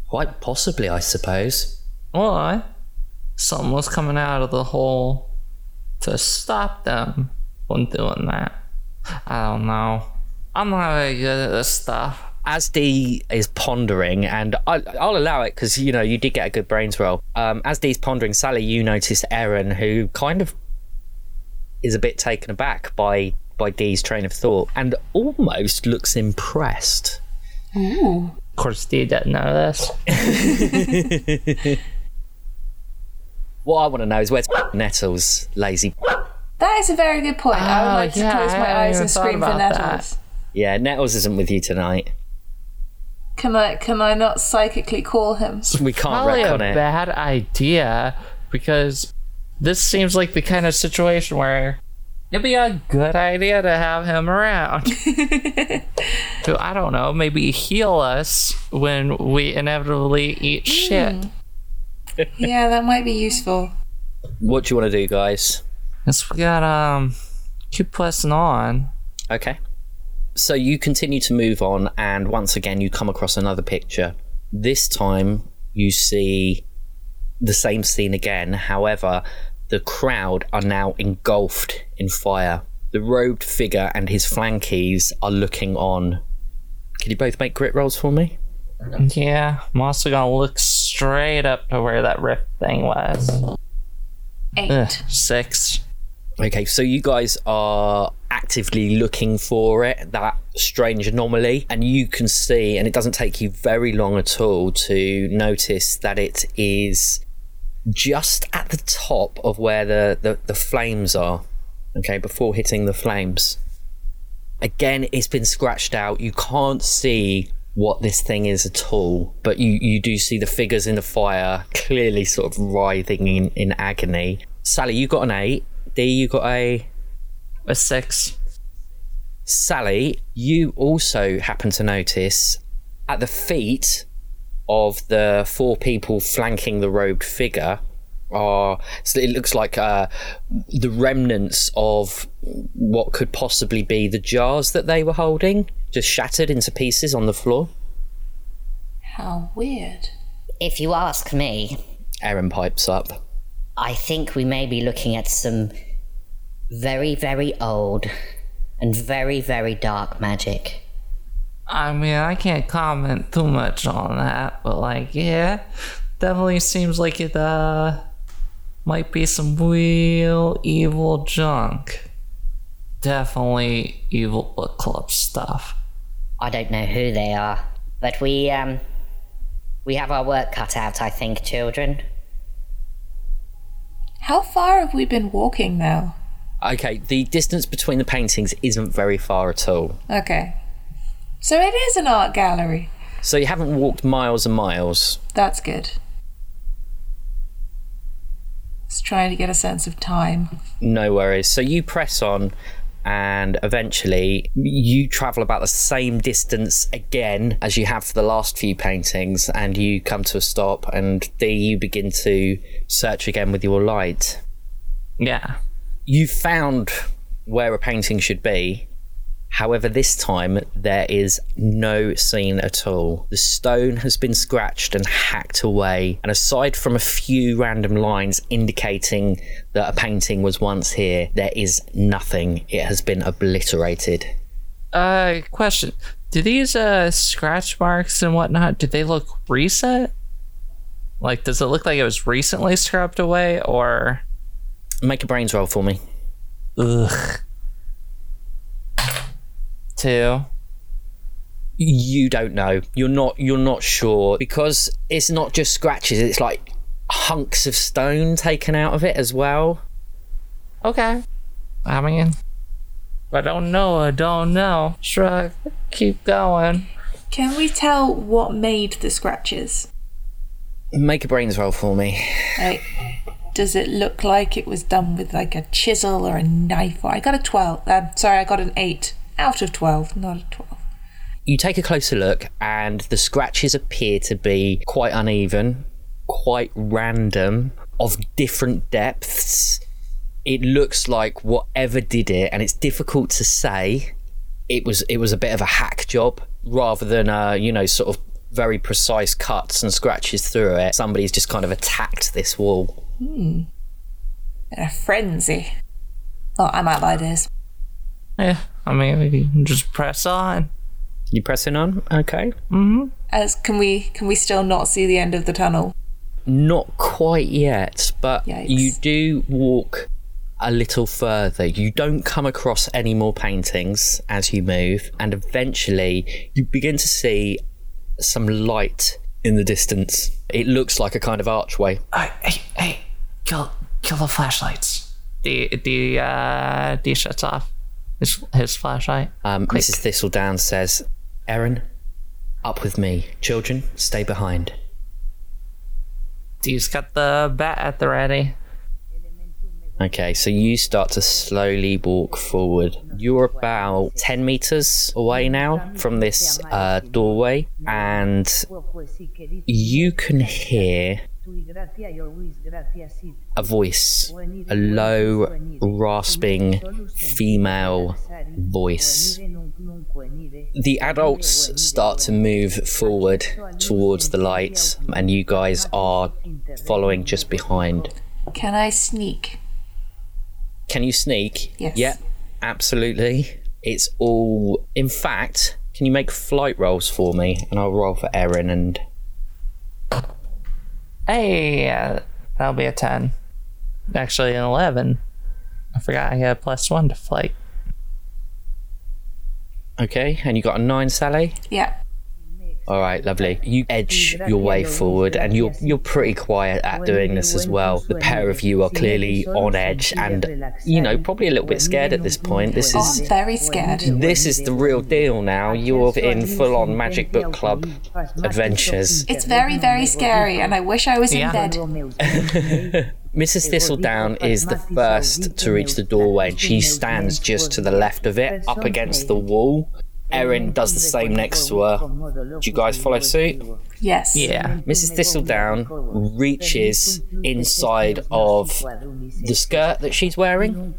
Quite possibly, I suppose. Or something was coming out of the hole to stop them from doing that. I don't know. I'm not very good at this stuff. As Dee is pondering, and I, I'll allow it because you know you did get a good brains roll. Um, as Dee's pondering, Sally, you notice Erin, who kind of is a bit taken aback by by Dee's train of thought, and almost looks impressed. Of course, Dee didn't know this. What I want to know is where's Nettles, lazy. That is a very good point. I would Oh, like to close my hadn't eyes and scream for about that. Nettles. Yeah, Nettles isn't with you tonight. Can I can I not psychically call him? We can't Probably a wreck on it. bad idea because this seems like the kind of situation where it'd be a good idea to have him around. to, I don't know, maybe heal us when we inevitably eat shit. Yeah, that might be useful. What do you want to do, guys? Guess we gotta um, keep pressing on. Okay. So you continue to move on, and once again, you come across another picture. This time, you see the same scene again. However, the crowd are now engulfed in fire. The robed figure and his flankies are looking on. Can you both make grit rolls for me? Yeah, I'm also gonna look straight up to where that rift thing was. Eight. Ugh, six. Okay, so you guys are actively looking for it, that strange anomaly, and you can see, and it doesn't take you very long at all to notice that it is just at the top of where the, the, the flames are. Okay, before hitting the flames. Again, it's been scratched out. You can't see what this thing is at all, but you, you do see the figures in the fire clearly sort of writhing in, in agony. Sally, you got an eight. Dee, you got a. A six. Sally, you also happen to notice at the feet of the four people flanking the robed figure are so it looks like uh, the remnants of what could possibly be the jars that they were holding, just shattered into pieces on the floor. How weird. If you ask me, Erin pipes up. I think we may be looking at some very, very old and very, very dark magic. I mean, I can't comment too much on that, but like, yeah, definitely seems like it uh might be some real evil junk. Definitely evil book club stuff. I don't know who they are, but we um we have our work cut out, I think, children. How far have we been walking now? Okay, the distance between the paintings isn't very far at all. Okay. So it is an art gallery. So you haven't walked miles and miles. That's good. It's trying to get a sense of time. No worries. So you press on, and eventually you travel about the same distance again as you have for the last few paintings, and you come to a stop, and there you begin to search again with your light. Yeah. You found where a painting should be. However, this time there is no scene at all. The stone has been scratched and hacked away, and aside from a few random lines indicating that a painting was once here, there is nothing. It has been obliterated. Uh, question: Do these uh scratch marks and whatnot? Do they look recent? Like, does it look like it was recently scrubbed away, or? Make a brains roll for me. Ugh. Two. You don't know. You're not. You're not sure because it's not just scratches. It's like hunks of stone taken out of it as well. Okay. I mean, I don't know. I don't know. Shrug. Keep going. Can we tell what made the scratches? Make a brains roll for me. Like, does it look like it was done with like a chisel or a knife? Or I got a twelve. Um, sorry, I got an eight out of twelve, not a twelve. You take a closer look, and the scratches appear to be quite uneven, quite random, of different depths. It looks like whatever did it, and it's difficult to say. It was it was a bit of a hack job rather than uh, you know sort of very precise cuts and scratches through it. Somebody's just kind of attacked this wall. In a frenzy. Oh, I'm out of ideas. Yeah, I mean, we can just press on. You pressing on? Okay. As can we can we still not see the end of the tunnel? Not quite yet, but Yikes. you do walk a little further. You don't come across any more paintings as you move, and eventually you begin to see some light in the distance. It looks like a kind of archway. Hey, hey, hey, kill, kill the flashlights. The, the, uh, Dee shuts off his, his flashlight. Um, Mrs. Thistledown says, Erin, up with me. Children, stay behind. Dee's got the bat at the ready. Okay, so you start to slowly walk forward. You're about 10 meters away now from this uh, doorway, and you can hear a voice, a low, rasping female voice. The adults start to move forward towards the light, and you guys are following just behind. Can I sneak? Can you sneak? Yes. Yeah, absolutely. It's all. In fact, can you make flight rolls for me? And I'll roll for Erin and. Hey, uh, that'll be a 10. Actually, an 11. I forgot I had a plus one to flight. Okay, and you got a nine, Sally? Yeah. All right, lovely. You edge your way forward, and you're you're pretty quiet at doing this as well. The pair of you are clearly on edge, and you know probably a little bit scared at this point. This Oh, is I'm very scared. this is the real deal now. You're in full-on Magic Book Club adventures. It's very, very scary, and I wish I was in Yeah. bed. Mrs. Thistledown is the first to reach the doorway, and she stands just to the left of it, up against the wall. Erin does the same next to her. Do you guys follow suit? Yes. Yeah. Mrs. Thistledown reaches inside of the skirt that she's wearing,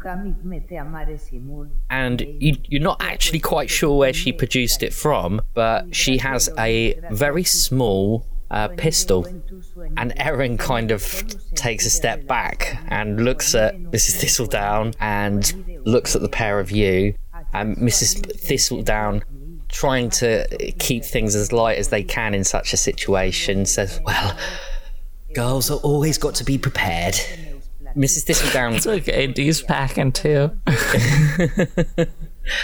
and you, you're not actually quite sure where she produced it from, but she has a very small uh, pistol. And Erin kind of takes a step back and looks at Mrs. Thistledown and looks at the pair of you. And Mrs. Thistledown, trying to keep things as light as they can in such a situation, says, Well, girls are always got to be prepared. Mrs. Thistledown, It's okay, Dee's packing too.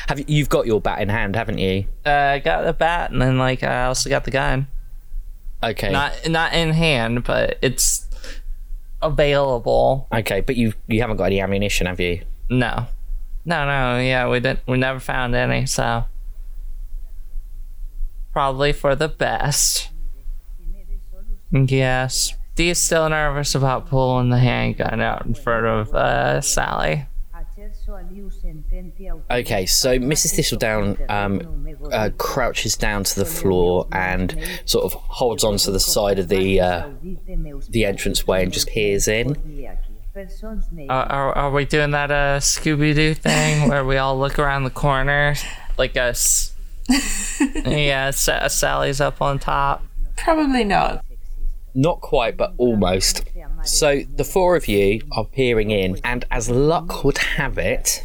have you, you've got your bat in hand, haven't you? Uh, I got the bat, and then, like, I also got the gun. Okay. Not not in hand, but it's available. Okay, but you you haven't got any ammunition, have you? No. No, no, yeah, we didn't we never found any, so probably for the best. Yes. Dee's still nervous about pulling the handgun out in front of uh, Sally. Okay, so Mrs. Thistledown um, uh, crouches down to the floor and sort of holds onto the side of the uh, the entranceway and just peers in. Are, are, are we doing that uh, Scooby Doo thing where we all look around the corner like us? yeah, Sa- Sally's up on top. Probably not. Not quite, but almost. So the four of you are peering in, and as luck would have it,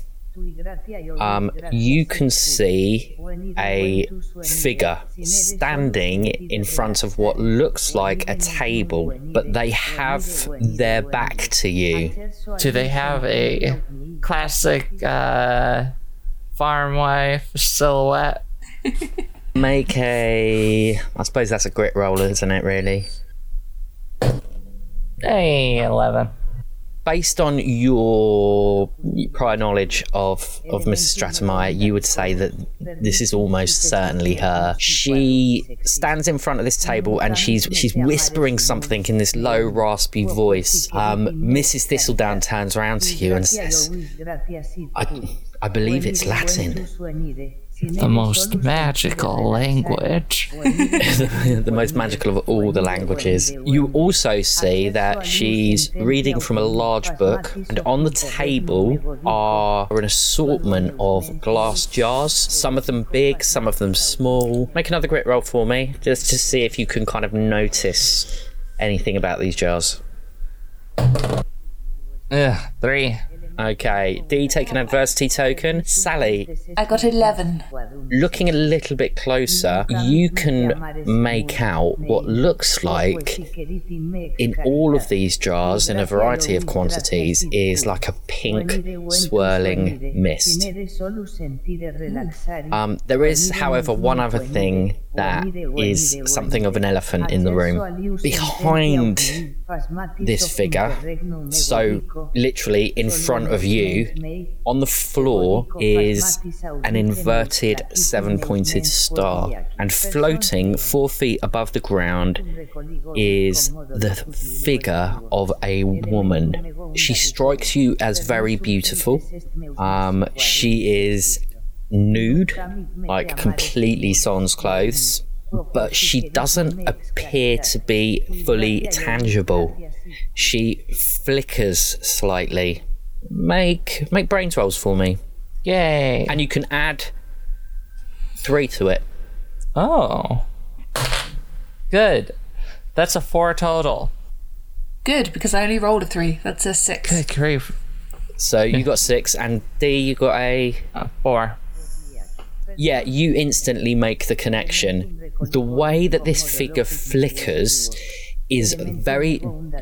um, you can see a figure standing in front of what looks like a table, but they have their back to you. Do they have a classic uh, farm wife silhouette? Make a. I suppose that's a grit roll, isn't it, really? Hey, 11. Based on your prior knowledge of, of Mrs. Stratemeyer, you would say that this is almost certainly her. She stands in front of this table and she's she's whispering something in this low, raspy voice. Um, Mrs. Thistledown turns around to you and says, I, I believe it's Latin. The most magical language. the most magical of all the languages. You also see that she's reading from a large book, and on the table are an assortment of glass jars. Some of them big, some of them small. Make another grit roll for me, just to see if you can kind of notice anything about these jars. Ugh, three. Okay, Dee, take an adversity token. Sally, I got 11. looking a little bit closer, you can make out what looks like in all of these jars, in a variety of quantities, is like a pink swirling mist. Um, there is, however, one other thing that is something of an elephant in the room. Behind this figure, so literally in front of you, on the floor is an inverted seven pointed star, and floating four feet above the ground is the figure of a woman. She strikes you as very beautiful. Um, she is nude, like completely sans clothes, but she doesn't appear to be fully tangible. She flickers slightly. Make make brains rolls for me, Yay. and you can add three to it. Oh. Good. That's a four total. Good, because I only rolled a 3. That's a 6. Good grief. So you got six, and Dee, you got a Uh, four. Yeah, you instantly make the connection. The way that this figure flickers is very,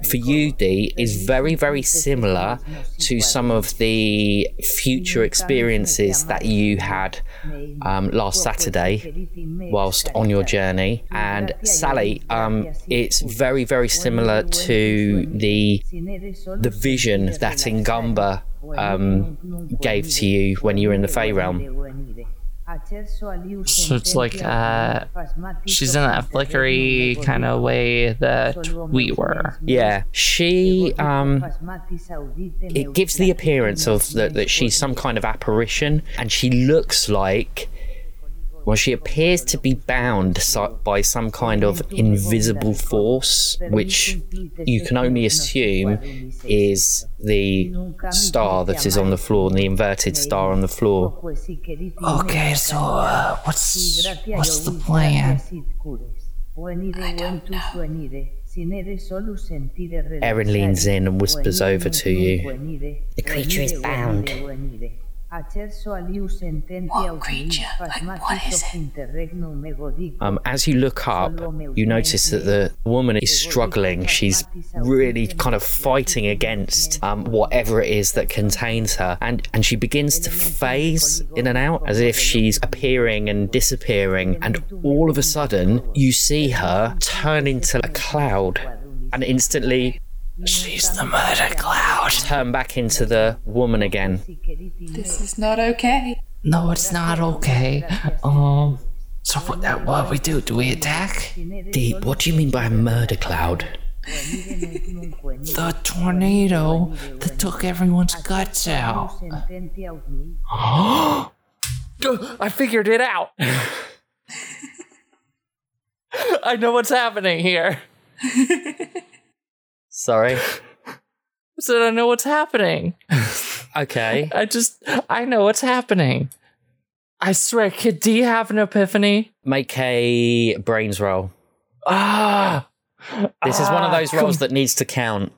for you, Dee, is very, very similar to some of the future experiences that you had um, last Saturday whilst on your journey. And Sally, um, it's very, very similar to the the vision that Ingamba um, gave to you when you were in the Fey realm. So it's like uh, she's in that flickery kind of way that we were. Yeah, she um it gives the appearance of that, that she's some kind of apparition and she looks like well she appears to be bound by some kind of invisible force which you can only assume is the star that is on the floor the inverted star on the floor Okay, so uh, what's what's the plan? Erin leans in and whispers over to you. The creature is bound. What creature? Like, what is it? Um, as you look up, you notice that the woman is struggling. She's really kind of fighting against um, whatever it is that contains her, and and she begins to phase in and out as if she's appearing and disappearing. And all of a sudden, you see her turn into a cloud, and instantly She's the murder cloud. turn back into the woman again. This is not okay. No, it's not okay. Um, so what? uh, What we do? Do we attack? Deep, what do you mean by murder cloud? The tornado that took everyone's guts out. I figured it out. I know what's happening here. Sorry. I said I know what's happening. Okay. I just I know what's happening. I swear, kid, do you have an epiphany? Make a brains roll. Ah, This is one of Ah, those rolls that needs to count.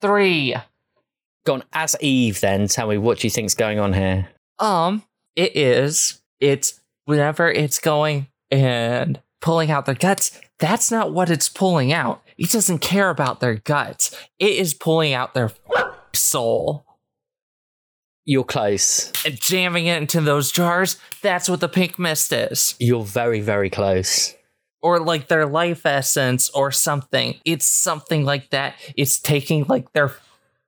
three. Gone as Eve, then tell me what do you think's going on here? Um, it is. It's whenever it's going and pulling out their guts. That's not what it's pulling out. It doesn't care about their guts. It is pulling out their soul You're close. and jamming it into those jars. That's what the pink mist is. You're very, very close. Or like their life essence or something. It's something like that. It's taking like their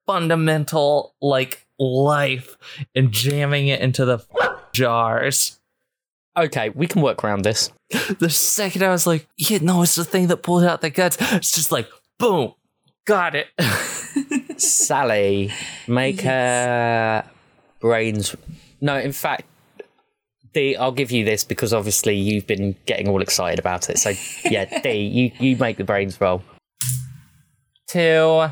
fundamental like life and jamming it into the jars. Okay, we can work around this. The second I was like, yeah, no, it's the thing that pulled out the guts. It's just like, boom, got it. Sally, make a brains. No, in fact, Dee, I'll give you this because obviously you've been getting all excited about it. So yeah, Dee, you, you make the brains roll. Two.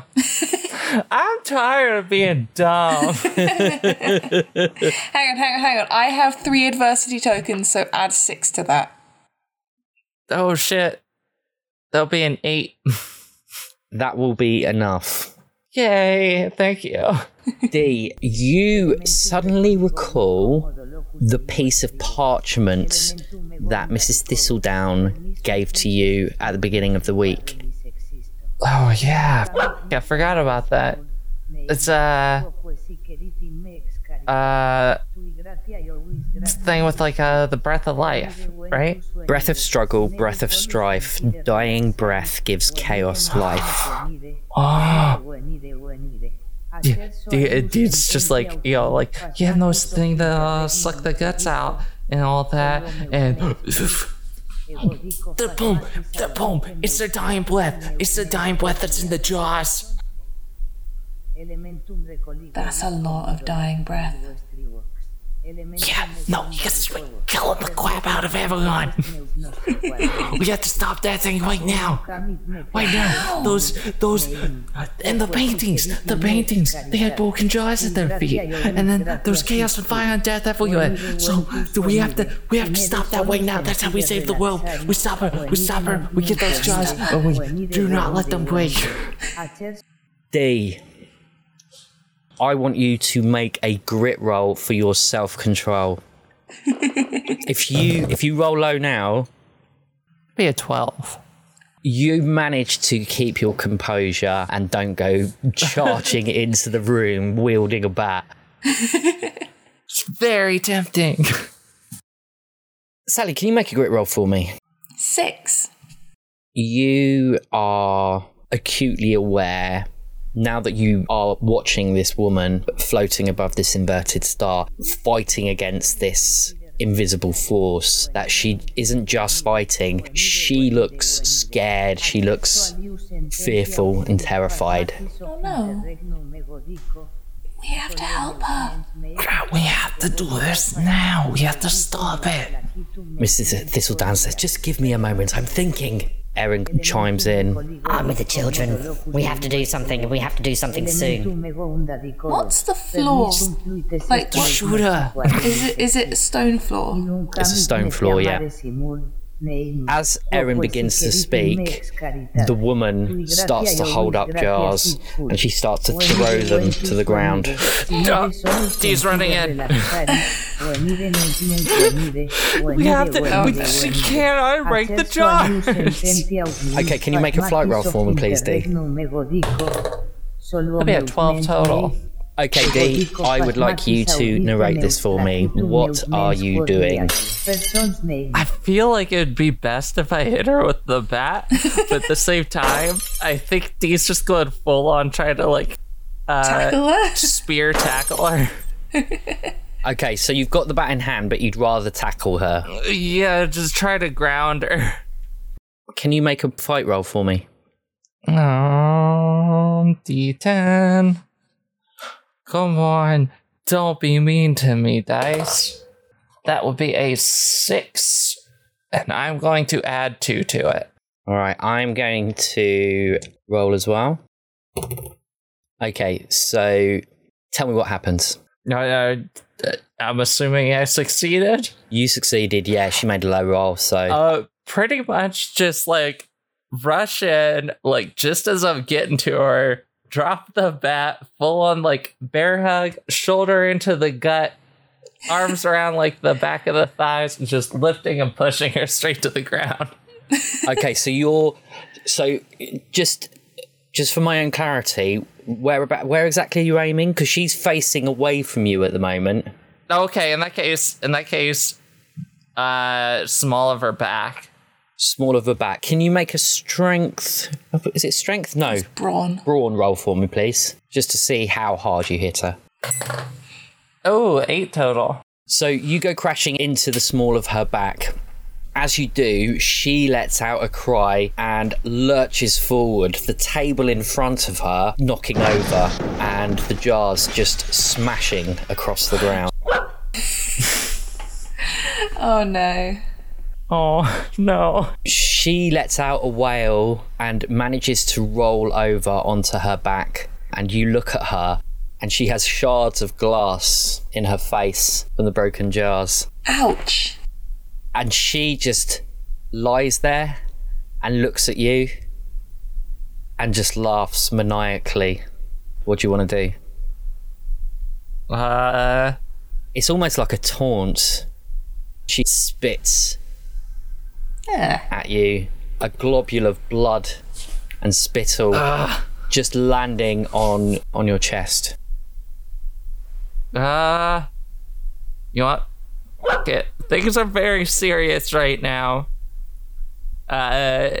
I'm tired of being dumb. Hang on, hang on, hang on. I have three adversity tokens, so add six to that. oh shit. There'll be an eight. That will be enough. Yay, thank you. Dee, you suddenly recall the piece of parchment that Mrs. Thistledown gave to you at the beginning of the week. Oh yeah. I forgot about that. It's uh uh it's the thing with like uh the breath of life, right? Breath of struggle, breath of strife, dying breath gives chaos life. Oh yeah, dude, it's just like you know, like yeah, no it's the thing that uh, suck the guts out and all that, and the boom, the boom, it's the dying breath, it's the dying breath that's in the jaws. That's a lot of dying breath. Yeah, no, yes, we're killing the crap out of everyone. we have to stop that thing right now. Right now. Those, those, uh, and the paintings, the paintings, they had broken jaws at their feet. And then there's chaos and fire and death everywhere. So, do we have to, we have to stop that right now. That's how we save the world. We stop her, we stop her, we get those jaws, and we do not let them break. Dee, I want you to make a grit roll for your self control. if you if you roll low now, Be a 12. you manage to keep your composure and don't go charging into the room wielding a bat. It's very tempting. Sally, can you make a grit roll for me? Six. You are acutely aware now that you are watching this woman floating above this inverted star, fighting against this invisible force, that she isn't just fighting, she looks scared, she looks fearful and terrified. Oh no. We have to help her. We have to do this now. We have to stop it. Mrs. Thistledown says, Just give me a moment, I'm thinking. Erin chimes in. I'm with the children. We have to do something. We have to do something soon. What's the floor? Like, what, Shoot her. is it? Is it a stone floor? It's a stone floor, yeah. As Erin begins to speak, the woman starts to hold up jars and she starts to throw them to the ground. Dee's running in. We have to. We, oh, she can't unbreak the jars. Okay, can you make a flight roll for me, please, Dee? That'd be a 12 total. Okay, Dee, I would like you to narrate this for me. What are you doing? I feel like it'd be best if I hit her with the bat, but at the same time, I think Dee's just going full on trying to like uh, Tackle spear tackle her. Okay, so you've got the bat in hand, but you'd rather tackle her. Yeah, just try to ground her. Can you make a fight roll for me? Um, D10. Come on, don't be mean to me, dice. That would be a six, and I'm going to add two to it. All right, I'm going to roll as well. Okay, so tell me what happens. No, no, uh, I'm assuming I succeeded. You succeeded, yeah. She made a low roll, so Uh, pretty much just like rush in, like just as I'm getting to her, drop the bat, full on like bear hug, shoulder into the gut, arms around like the back of the thighs, and just lifting and pushing her straight to the ground. okay. So you're so just just for my own clarity, where about where exactly are you aiming? Because she's facing away from you at the moment. Okay, in that case, in that case, uh, small of her back. Small of her back. Can you make a strength? Is it strength? No, Brawn. brawn roll for me, please, just to see how hard you hit her. Oh, eight total. So you go crashing into the small of her back. As you do, she lets out a cry and lurches forward, the table in front of her knocking over, and the jars just smashing across the ground. Oh no. Oh no. She lets out a wail and manages to roll over onto her back. And you look at her, and she has shards of glass in her face from the broken jars. Ouch. And she just lies there and looks at you and just laughs maniacally. What do you want to do? Uh, It's almost like a taunt. She spits Yeah. At you, a globule of blood and spittle just landing on on your chest. uh, you know what? Fuck it. Things are very serious right now. Uh,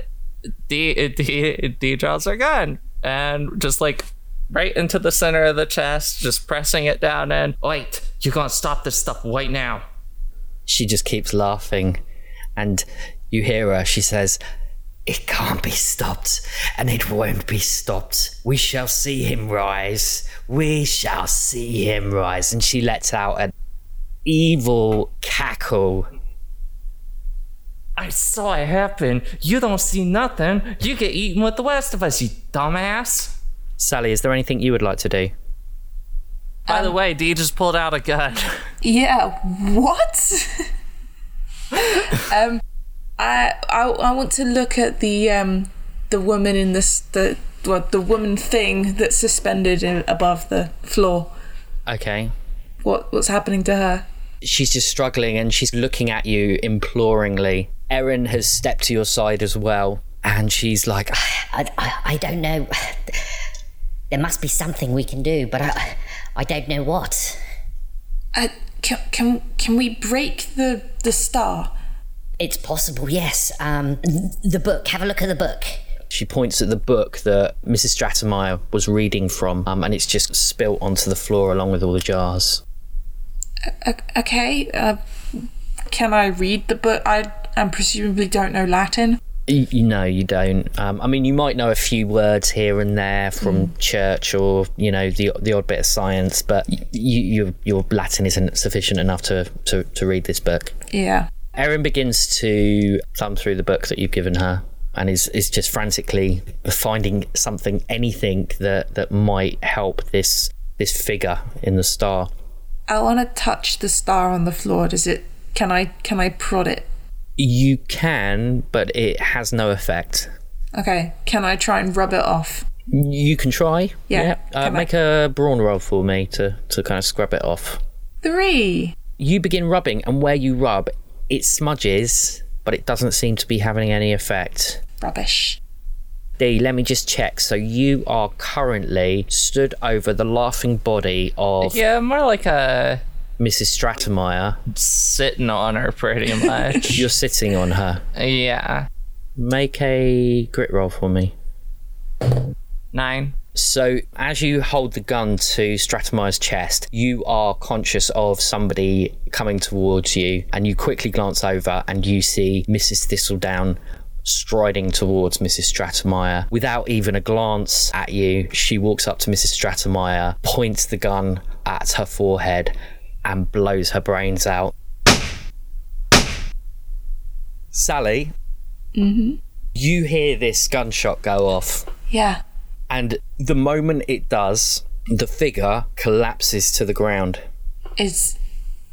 Dee Dee Dee draws her gun and just like right into the center of the chest, just pressing it down. And wait, you're gonna stop this stuff right now? She just keeps laughing, and you hear her. She says, It can't be stopped, and it won't be stopped. We shall see him rise. We shall see him rise. And she lets out an evil cackle. I saw it happen. You don't see nothing. You get eaten with the rest of us, you dumbass. Sally, is there anything you would like to do? By the way, Dee just pulled out a gun. Yeah. What? um, I, I I want to look at the um the woman in this the well, the woman thing that's suspended in, above the floor. Okay. What what's happening to her? She's just struggling and she's looking at you imploringly. Erin has stepped to your side as well, and she's like, I, I, I don't know. There must be something we can do, but I, I don't know what. Uh, can can can we break the the star? It's possible, yes. Um, the book. Have a look at the book. She points at the book that Mrs. Stratemeyer was reading from, um, and it's just spilt onto the floor along with all the jars. O- okay. Uh, can I read the book? I I presumably don't know Latin. You, you know, you don't. Um, I mean, you might know a few words here and there from church or you know the the odd bit of science, but y- you, your your Latin isn't sufficient enough to, to, to read this book. Yeah. Erin begins to thumb through the book that you've given her and is, is just frantically finding something, anything that, that might help this this figure in the star. I want to touch the star on the floor. Does it? Can I? Can I prod it? You can, but it has no effect. Okay. Can I try and rub it off? You can try. Yeah, Uh, come make a brawn roll for me to, to kind of scrub it off. Three. You begin rubbing, and where you rub, it smudges, but it doesn't seem to be having any effect. Rubbish. Dee, let me just check. So you are currently stood over the laughing body of yeah, more like a Mrs. Stratemeyer. sitting on her pretty much. You're sitting on her. yeah. Make a grit roll for me. Nine. So, as you hold the gun to Stratemeyer's chest, you are conscious of somebody coming towards you, and you quickly glance over and you see Mrs. Thistledown striding towards Mrs. Stratemeyer. Without even a glance at you, she walks up to Mrs. Stratemeyer, points the gun at her forehead, and blows her brains out. Sally, mm-hmm. you hear this gunshot go off. Yeah. And the moment it does, the figure collapses to the ground. Is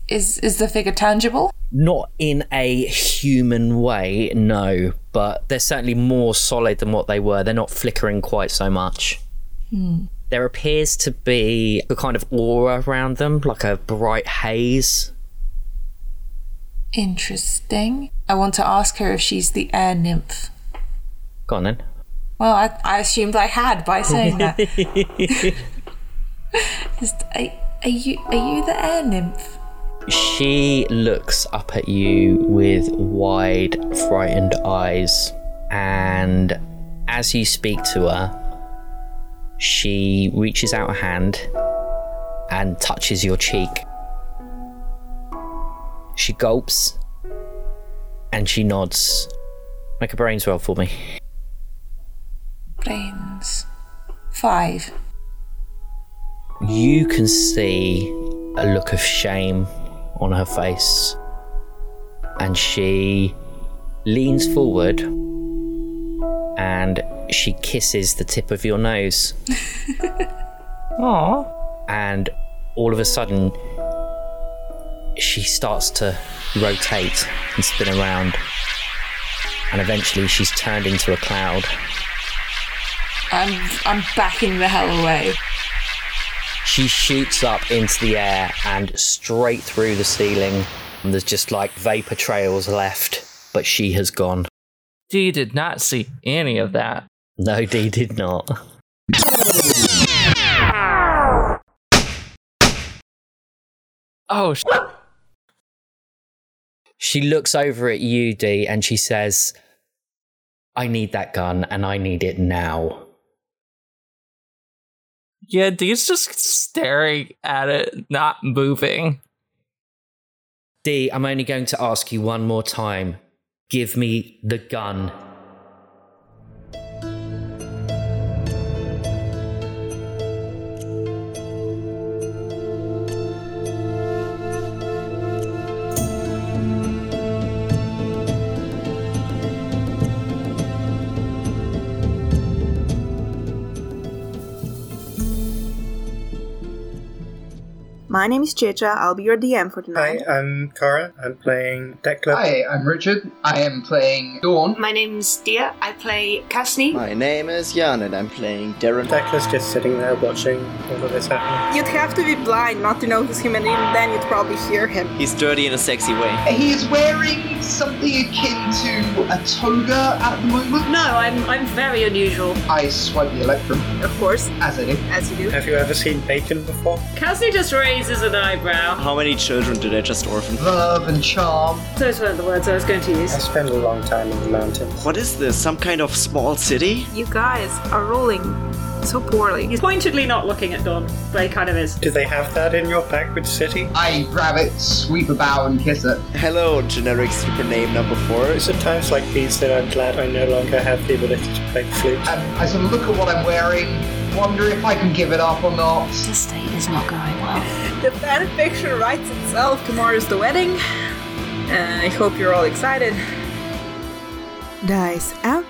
is is the figure tangible? Not in a human way, no, but they're certainly more solid than what they were. They're not flickering quite so much. Hmm. There appears to be a kind of aura around them, like a bright haze. Interesting. I want to ask her if she's the air nymph. Go on then. Well, I, I assumed I had by saying that. Is, are, are you are you the air nymph? She looks up at you with wide, frightened eyes, and as you speak to her, she reaches out a hand and touches your cheek. She gulps and she nods. Make a brains roll for me. Brains. Five. You can see a look of shame on her face. and she leans forward and she kisses the tip of your nose. Aw. and all of a sudden she starts to rotate and spin around and eventually she's turned into a cloud I'm I'm backing the hell away. she shoots up into the air and straight through the ceiling and there's just like vapor trails left but she has gone Dee did not see any of that. no dee did not Oh, sh- she looks over at you dee and she says i need that gun and i need it now yeah, Dee's just staring at it, not moving. Dee, I'm only going to ask you one more time. Give me the gun. My name is Checha. I'll be your DM for tonight. Hi. I'm Kara. I'm playing Declan. Hi, I'm Richard. I am playing Dawn. My name's Dia. I play Kasni. My name is Jan and I'm playing Darren. Declan's just sitting there watching all of this happen. You'd have to be blind not to notice him, and even then you'd probably hear him. He's dirty in a sexy way. He is wearing something akin to a toga at the moment. No, I'm I'm very unusual. I swipe the electrum, Of course, as I do. as you do. Have you ever seen bacon before? Kasni just raises an eyebrow. How many children did I just orphan? Verve and charm. Those weren't the words I was going to use. I use. spent a long time in the mountains. What is this? Some kind of small city? You guys are rolling so poorly. He's pointedly not looking at Dawn, but he kind of is. Do they have that in your Backward City? I grab it, sweep a bow, and kiss it. Hello, generic super name number four. It's at times like these that I'm glad I no longer have the ability to play flute. And I sort of look at what I'm wearing, wonder if I can give it up or not. This state is not going well. The fan fiction writes itself. Tomorrow's the wedding. Uh, I hope you're all excited. Dice out.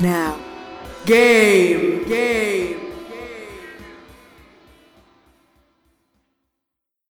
Now. Game! Game!